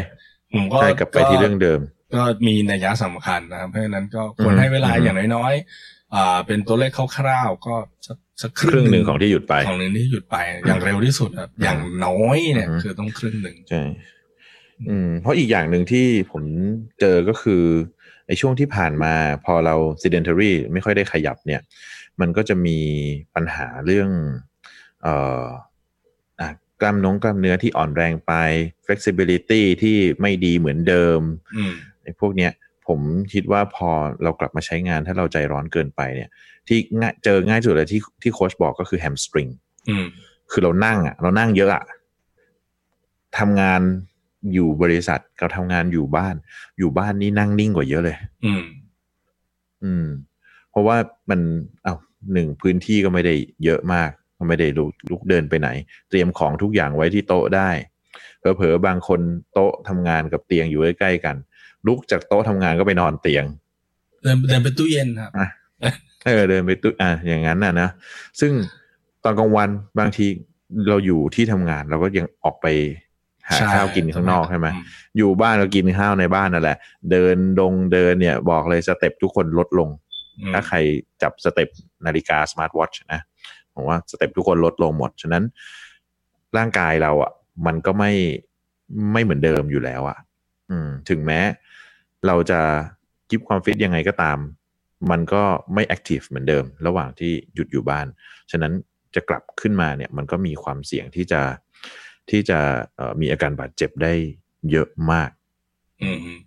ผมก็ใช่กลับไปที่เรื่องเดิม ก็มีนัยยะสำคัญนะครับเพราะฉะนั้นก็ควรอืมให้เวลาอืมอย่างน้อยๆอ่า เป็นตัวเลขคร่าวๆก็สักสักครึ่งหนึ่งของที่หยุดไป ของหนึ่งที่หยุดไป อย่างเร็วที่สุดครับอย่างน้อยเนี่ยอืมคือต้องครึ่งหนึ่งใช่ อืมเพราะอีกอย่างหนึ่งที่ผมเจอก็คือไอ้ช่วงที่ผ่านมาพอเรา sedentary ไม่ค่อยได้ขยับเนี่ย มันก็จะมีปัญหาเรื่องเอ่ออะกล้ามน้องกล้ามเนื้อที่อ่อนแรงไป flexibility ที่ไม่ดีเหมือนเดิมอืมไอ้พวกเนี้ยผมคิดว่าพอเรากลับมาใช้งานถ้าเราใจร้อนเกินไปเนี่ย ที่ง่ายเจอง่ายสุดเลยที่ที่โค้ชบอกก็คือแฮมสตริงอืมคือเรานั่งอะ เรานั่งเยอะอะทำงาน อยู่บริษัทกับทำงานอยู่บ้าน อยู่บ้านนี่นั่งนิ่งกว่าเยอะเลย อืม อืม เพราะว่ามันเอา้าหนึ่งพื้นที่ก็ไม่ได้เยอะมาก ก็ไม่ได้ลุกลุกเดินไปไหน เตรียมของทุกอย่างไว้ที่โต๊ะได้เผลอๆบางคนโต๊ะทำงานกับเตียงอยู่ใกล้ๆกัน ลุกจากโต๊ะทำงานก็ไปนอนเตียง เดินเดินไปตู้เย็นครับอะเออเดินไปตู้อะอย่างนั้นน่ะนะซึ่งตอนกลางวันบางทีเราอยู่ที่ทำงานเราก็ยังออกไป หาใช่ข้าวกินข้างนอกใช่ไหมอืมอยู่บ้านก็กินข้าวในบ้านนั่นแหละ เดินดงเดินเนี่ย บอกเลย step ทุกคนลดลงอืมถ้าใครจับ step นาฬิกาสมาร์ทวอทช์นะผมว่า step ทุกคนลดลงหมด ฉะนั้นร่างกายเราอะ มันก็ไม่ไม่เหมือนเดิมอยู่แล้วอะ อืม ถึงแม้เราจะ keep ความฟิตยังไงก็ตาม มันก็ไม่แอคทีฟเหมือนเดิม ระหว่างที่หยุดอยู่บ้าน ฉะนั้นจะกลับขึ้นมาเนี่ย มันก็มีความเสี่ยงที่จะ ที่จะเอ่อมีอาการบาดเจ็บได้เยอะมากอืมอืม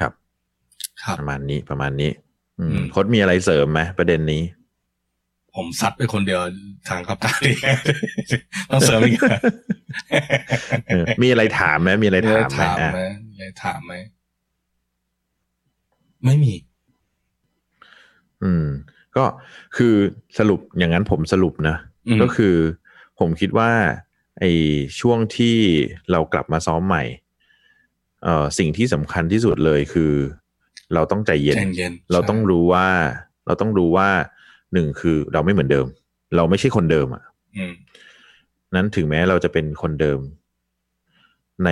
ครับ ครับประมาณนี้ประมาณนี้ อือืมมโค้ดมีอะไรเสริมไหมประเด็นนี้ ผมซัดไปคนเดียวทางกับตาดีต้องเสริมอีกเหรอเออมีอะไรถามไหมมีอะไรมีอะไรถามไหมถามอะไหมมีอะไรถามไหมไม่มี อืม ก็คือสรุปอย่างนั้นผมสรุปนะอืมก็คือผมคิดว่า ไอ้ช่วงที่เรากลับมาซ้อมใหม่ เอ่อสิ่งที่สำคัญที่สุดเลยคือ เราต้องใจเย็น ใจเย็นเราต้องรู้ว่า เราต้องรู้ว่าหนึ่งคือเราไม่เหมือนเดิม เราไม่ใช่คนเดิมอะอืมนั้นถึงแม้เราจะเป็นคนเดิม ใน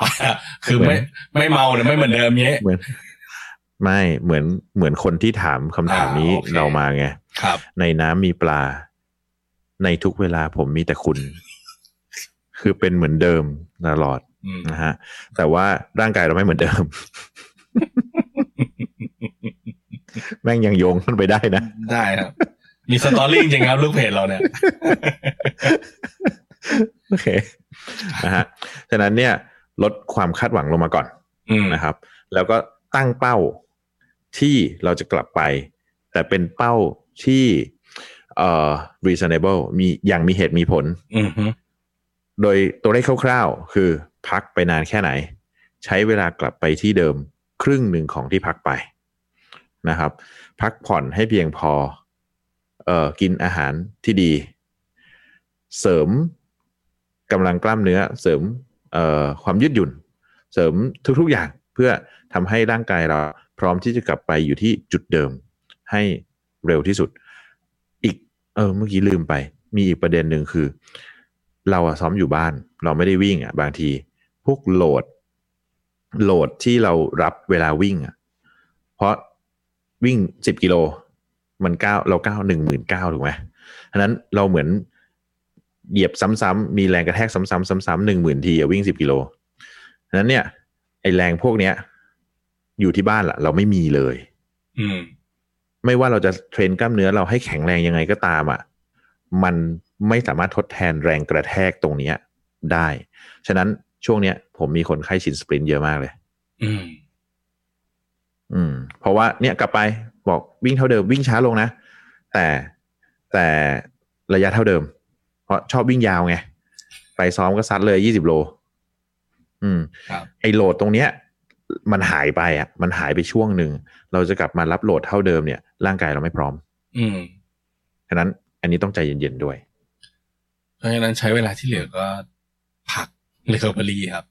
อะคือไม่ไม่เมาแต่ไม่เหมือนเดิมเนี้ย เหมือน ไม่เหมือนเหมือนคนที่ถามคำถามนี้อ่าโอเค เรามาไง ครับ ในน้ำมีปลา ในทุกเวลาผมมีแต่คุณ คือเป็นเหมือนเดิมตลอดอืมนะฮะ แต่ว่าร่างกายเราไม่เหมือนเดิม แม่งยังโยงขึ้นไปได้นะ ได้ครับ มีสตอรี่จริงๆครับลูกเพจเราเนี่ย โอเคนะฮะฉะนั้นเนี่ย ลดความคาดหวังลงมาก่อนอืมนะครับ แล้วก็ตั้งเป้าที่เราจะกลับไป แต่เป็นเป้าที่ เอ่อ reasonable มีอย่างมีเหตุมีผลอืมฮึโดยตัวเลขคร่าวๆ คือพักไปนานแค่ไหน ใช้เวลากลับไปที่เดิมครึ่งหนึ่งของที่พักไปนะครับ พักผ่อนให้เพียงพอเอ่อกินอาหารที่ดี เสริมกำลังกล้ามเนื้อ เสริมเอ่อความยืดหยุ่น เสริมทุกๆอย่างเพื่อทำให้ร่างกายเราพร้อมที่จะกลับไปอยู่ที่จุดเดิมให้เร็วที่สุดอีก เออเมื่อกี้ลืมไป มีอีกประเด็นหนึ่งคือ เราซ้อมอยู่บ้าน เราไม่ได้วิ่งอะ บางที พวกโหลด โหลดที่เรารับเวลาวิ่งอะ เพราะวิ่งสิบกิโลมันเก้าเราเก้าหนึ่งหมื่นเก้าถูกไหมฉะนั้นเราเหมือนเหยียบซ้ำๆมีแรงกระแทกซ้ำๆซ้ำๆหนึ่งหมื่นทีวิ่งสิบกิโลฉะนั้นเนี่ย ไอแรงพวกเนี้ย อยู่ที่บ้านละเราไม่มีเลย อืม ไม่ว่าเราจะเทรนกล้ามเนื้อเราให้แข็งแรงยังไงก็ตามอะมันไม่สามารถทดแทนแรงกระแทกตรงเนี้ยได้ ฉะนั้นช่วงเนี้ย ผมมีคนไข้ชินสปรินต์เยอะมากเลย อืม อืม เพราะว่าเนี่ยกลับไปบอกวิ่งเท่าเดิมวิ่งช้าลงนะ แต่แต่ระยะเท่าเดิม เพราะชอบวิ่งยาวไง ไปซ้อมก็ซัดเลยยี่สิบโล อืมครับไอโหลดตรงเนี้ย มันหายไปอะ มันหายไปช่วงหนึ่ง เราจะกลับมารับโหลดเท่าเดิมเนี่ย ร่างกายเราไม่พร้อม อืมฉะนั้น อันนี้ต้องใจเย็นๆด้วย เพราะฉะนั้นใช้เวลาที่เหลือก็พักเรคเวอรี่ครับ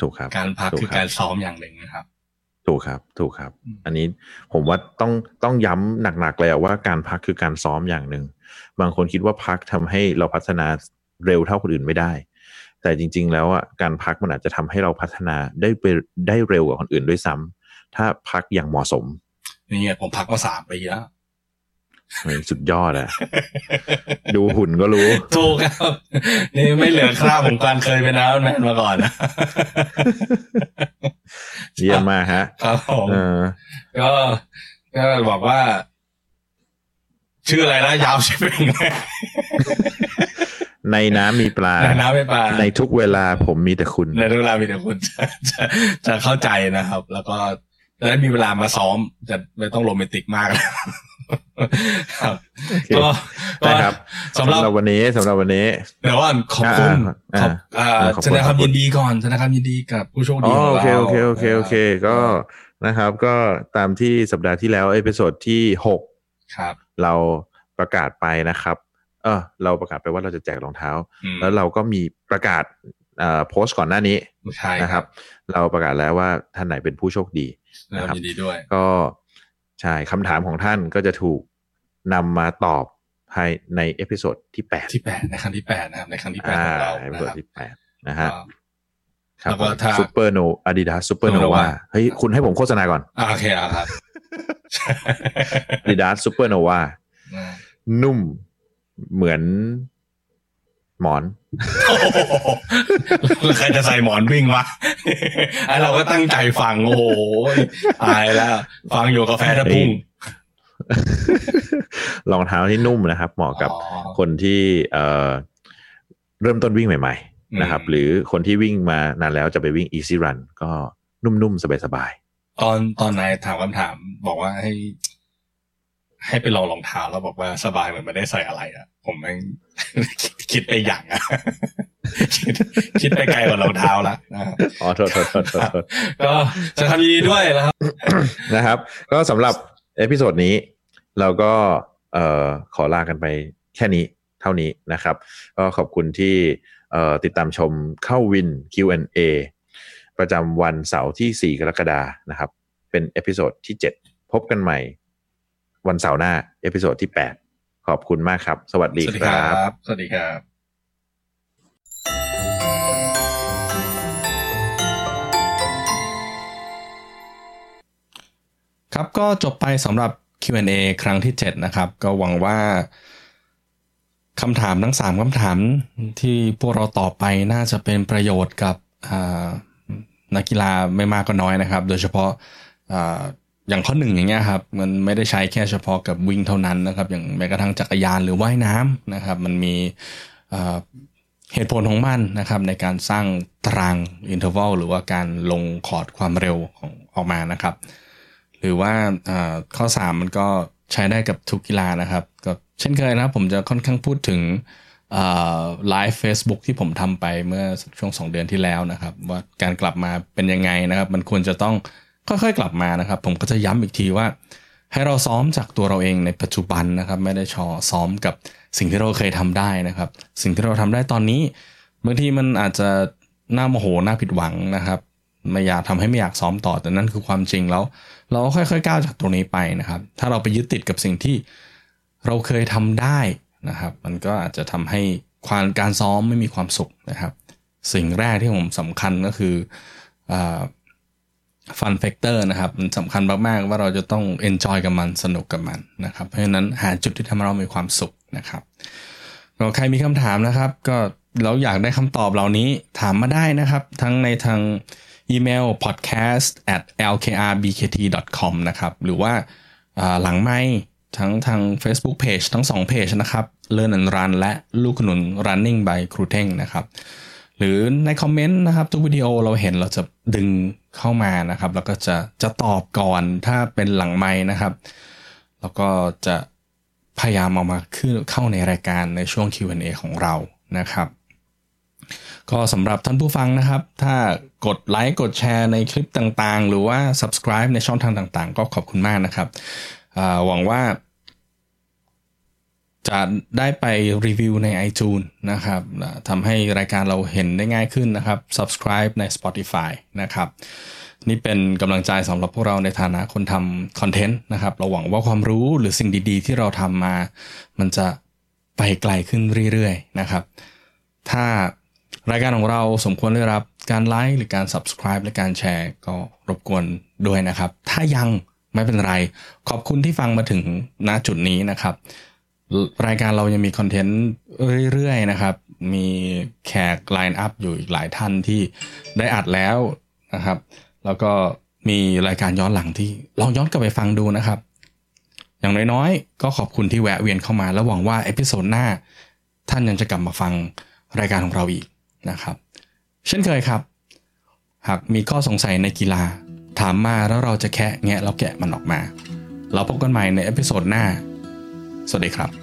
ถูกครับ การพักถูคือรับการซ้อมอย่างหนึ่งนะครับ ถูกครับ ถูกครับอืมอันนี้ผมว่าต้องต้องย้ำหนักๆเลยอะว่าการพักคือการซ้อมอย่างหนึ่ง บางคนคิดว่าพักทำให้เราพัฒนาเร็วเท่าคนอื่นไม่ได้ แต่จริง ๆ แล้วอะการพักมันอาจจะทำให้เราพัฒนาได้ไปได้เร็วกว่าคนอื่นด้วยซ้ำถ้าพักอย่างเหมาะสมนี่ไงผมพักมาสามปีแล้วเฮ้ยสุดยอดอะดูหุ่นก็รู้ ถูกครับ นี่ไม่เหลือคราบของการเคยเป็นน้ำแมนมาก่อนนะเยี่ยมมากฮะ ครับผมเออก็ก็บอกว่า ชื่ออะไรนะยาวชิบเองเลย ในน้ำมีปลา ในน้ำไม่ปลา ในทุกเวลาผมมีแต่คุณ ในเวลามีแต่คุณจะจะจะเข้าใจนะครับ แล้วก็จะได้มีเวลามาซ้อม จะไม่ต้องโรแมนติกมากนะครับโอเคก็ก็ได้ครับสำหรับวันนี้สำหรับวันนี้เดี๋ยวก่อนขอบคุณอ่าขอบอ่าอ่าขอบคุณแสดงความยินดีก่อนแสดงความยินดีกับผู้โชคอ๋ดีอของเราอ๋อโอเคโอเคโอเคโอเค ก็นะครับ ก็ตามที่สัปดาห์ที่แล้ว episode ที่หกครับ เราประกาศไปนะครับ เออเราประกาศไปว่าเราจะแจกรองเท้าอืมแล้วเราก็มีประกาศเอ่อโพสต์ก่อนหน้านี้ใช่นะคครัรับบเราประกาศแล้วว่าท่านไหนเป็นผู้โชคดีแสดงความยินดีด้วย ก็ใช่คำถามของท่านก็จะถูกนำมาตอบภายในเอพิโซดที่แปดที่แปดในครั้งที่แปดนะครับในครั้งที่แปดอ่าของเราเอพินะโซดครับที่แปดนะฮะก็ครับแล้วก็ถ้าซูเปอร์โนอาดิดาซูเปอร์โน Supernova วาเฮ้ยคุณให้ผมโฆษณาก่อนอ่าโอเคเอาครับอาดิดาซูเปอร์โนวาอืมนุ่ม เหมือนหมอนโอ้โหแล้วใครจะใส่หมอนวิ่งวะไอเราก็ตั้งใจฟังโอ้โหตายแล้ว ฟังอยู่กาแฟทะพุ่งรองเท้าที่นุ่มนะครับ เหมาะกับอ๋อคนที่เอ่อเริ่มต้นวิ่งใหม่อืมๆนะครับ หรือคนที่วิ่งมานานแล้วจะไปวิ่ง easy run ก็นุ่มๆ สบายตอนตอนนายถามคำถาม บอกว่าให้ ให้ไปลองรองเท้าแล้วบอกว่าสบายเหมือนไม่ได้ใส่อะไร อะ ผมแม่งคิดคิดไปอย่างอะคิดคิดไปไกลกว่ารองเท้าละนะครับๆอ๋อโทษโทษโทษโทษโทษก็จะทำยินดีด้วยนะครับนะครับ ก็สำหรับ episode นี้ เราก็เอ่อขอลากันไปแค่นี้เท่านี้นะครับ ก็ขอบคุณที่เอ่อติดตามชมเข้าวิน Q&A ประจำวันเสาร์ที่ 4 กรกฎานะครับ เป็น episode ที่ 7 พบกันใหม่ วันเสาร์หน้า episode ที่ 8 ขอบคุณมากครับ สวัสดีสวัสดีครับครับสวัสดีครับ ครับก็จบไปสำหรับ Q&A ครั้งที่ 7 นะครับ ก็หวังว่าคำถามทั้ง 3คำถามที่พวกเราตอบไปน่าจะเป็นประโยชน์กับอ่านักกีฬาไม่มากก็น้อยนะครับ โดยเฉพาะ อย่างข้อหนึ่งอย่างเงี้ยครับมันไม่ได้ใช้แค่เฉพาะกับวิ่งเท่านั้นนะครับ อย่างแม้กระทั่งจักรยานหรือว่ายน้ำนะครับ มันมีเหตุผลของมันนะครับในการสร้างตาราง interval หรือว่าการลงคอร์ดความเร็วของออกมานะครับ หรือว่าข้อ 3 มันก็ใช้ได้กับทุกกีฬานะครับ ก็เช่นเคยนะผมจะค่อนข้างพูดถึงไลฟ์ Facebook ที่ผมทำไปเมื่อช่วง 2 เดือนที่แล้วนะครับ ว่าการกลับมาเป็นยังไงนะครับ มันควรจะต้อง ค่อยๆกลับมานะครับ ผมก็จะย้ำอีกทีว่า ให้เราซ้อมจากตัวเราเองในปัจจุบันนะครับ ไม่ได้ชอซ้อมกับสิ่งที่เราเคยทำได้นะครับ สิ่งที่เราทำได้ตอนนี้บางทีมันอาจจะน่าโมโหน่าผิดหวังนะครับไม่อยากทำให้ไม่อยากซ้อมต่อแต่นั่นคือความจริงแล้ว เราก็ค่อยๆก้าวจากตรงนี้ไปนะครับ ถ้าเราไปยึดติดกับสิ่งที่เราเคยทำได้นะครับ มันก็อาจจะทำให้ความการซ้อมไม่มีความสุขนะครับ สิ่งแรกที่ผมสำคัญก็คือ fun factor นะครับมันสำคัญมากๆว่าเราจะต้อง enjoy กับมันสนุกกับมันนะครับ เพราะฉะนั้นหาจุดที่ทำให้เรามีความสุขนะครับเราใครมีคำถามนะครับ ก็เราอยากได้คำตอบเหล่านี้ถามมาได้นะครับ ทั้งในทางอีเมล podcast at lkrbkt.com นะครับหรือว่าหลังไม่ทั้งทาง Facebook Page ทั้ง 2 Page นะครับ Learn and Run และลูกขนุน Running by ครูเท่งนะครับ หรือในคอมเมนต์นะครับ ทุกวิดีโอเราเห็นเราจะดึงเข้ามานะครับ แล้วก็จะจะตอบก่อนถ้าเป็นหลังไม้นะครับ แล้วก็จะพยายามเอามาขึ้นเข้าในรายการในช่วง Q&A ของเรานะครับ ก็สำหรับท่านผู้ฟังนะครับ ถ้ากดไลค์กดแชร์ในคลิปต่างๆ หรือว่า subscribe ในช่องทางต่างๆ ก็ขอบคุณมากนะครับหวังว่า จะได้ไปรีวิวใน iTunes นะครับทำให้รายการเราเห็นได้ง่ายขึ้นนะครับ subscribe ใน Spotify นะครับ นี่เป็นกำลังใจสำหรับพวกเราในฐานะคนทำคอนเทนต์นะครับ เราหวังว่าความรู้หรือสิ่งดีๆ ที่เราทำมา มันจะไปไกลขึ้นเรื่อยๆ นะครับ ถ้ารายการของเราสมควรได้รับการไลค์หรือการ subscribe และการแชร์ ก็รบกวนด้วยนะครับ ถ้ายังไม่เป็นไร ขอบคุณที่ฟังมาถึงณจุดนี้นะครับ รายการเรายังมีคอนเทนต์เรื่อยๆนะครับ มีแขกไลน์อัพอยู่อีกหลายท่านที่ได้อัดแล้วนะครับ แล้วก็มีรายการย้อนหลังที่ลองย้อนกลับไปฟังดูนะครับ อย่างน้อยๆ ก็ขอบคุณที่แวะเวียนเข้ามา แล้วหวังว่า episode หน้า ท่านยังจะกลับมาฟังรายการของเราอีกนะครับ เช่นเคยครับ หากมีข้อสงสัยในกีฬา ถามมาแล้วเราจะแคะแงะแล้วแกะมันออกมา เราพบกันใหม่ใน episode หน้า สวัสดีครับ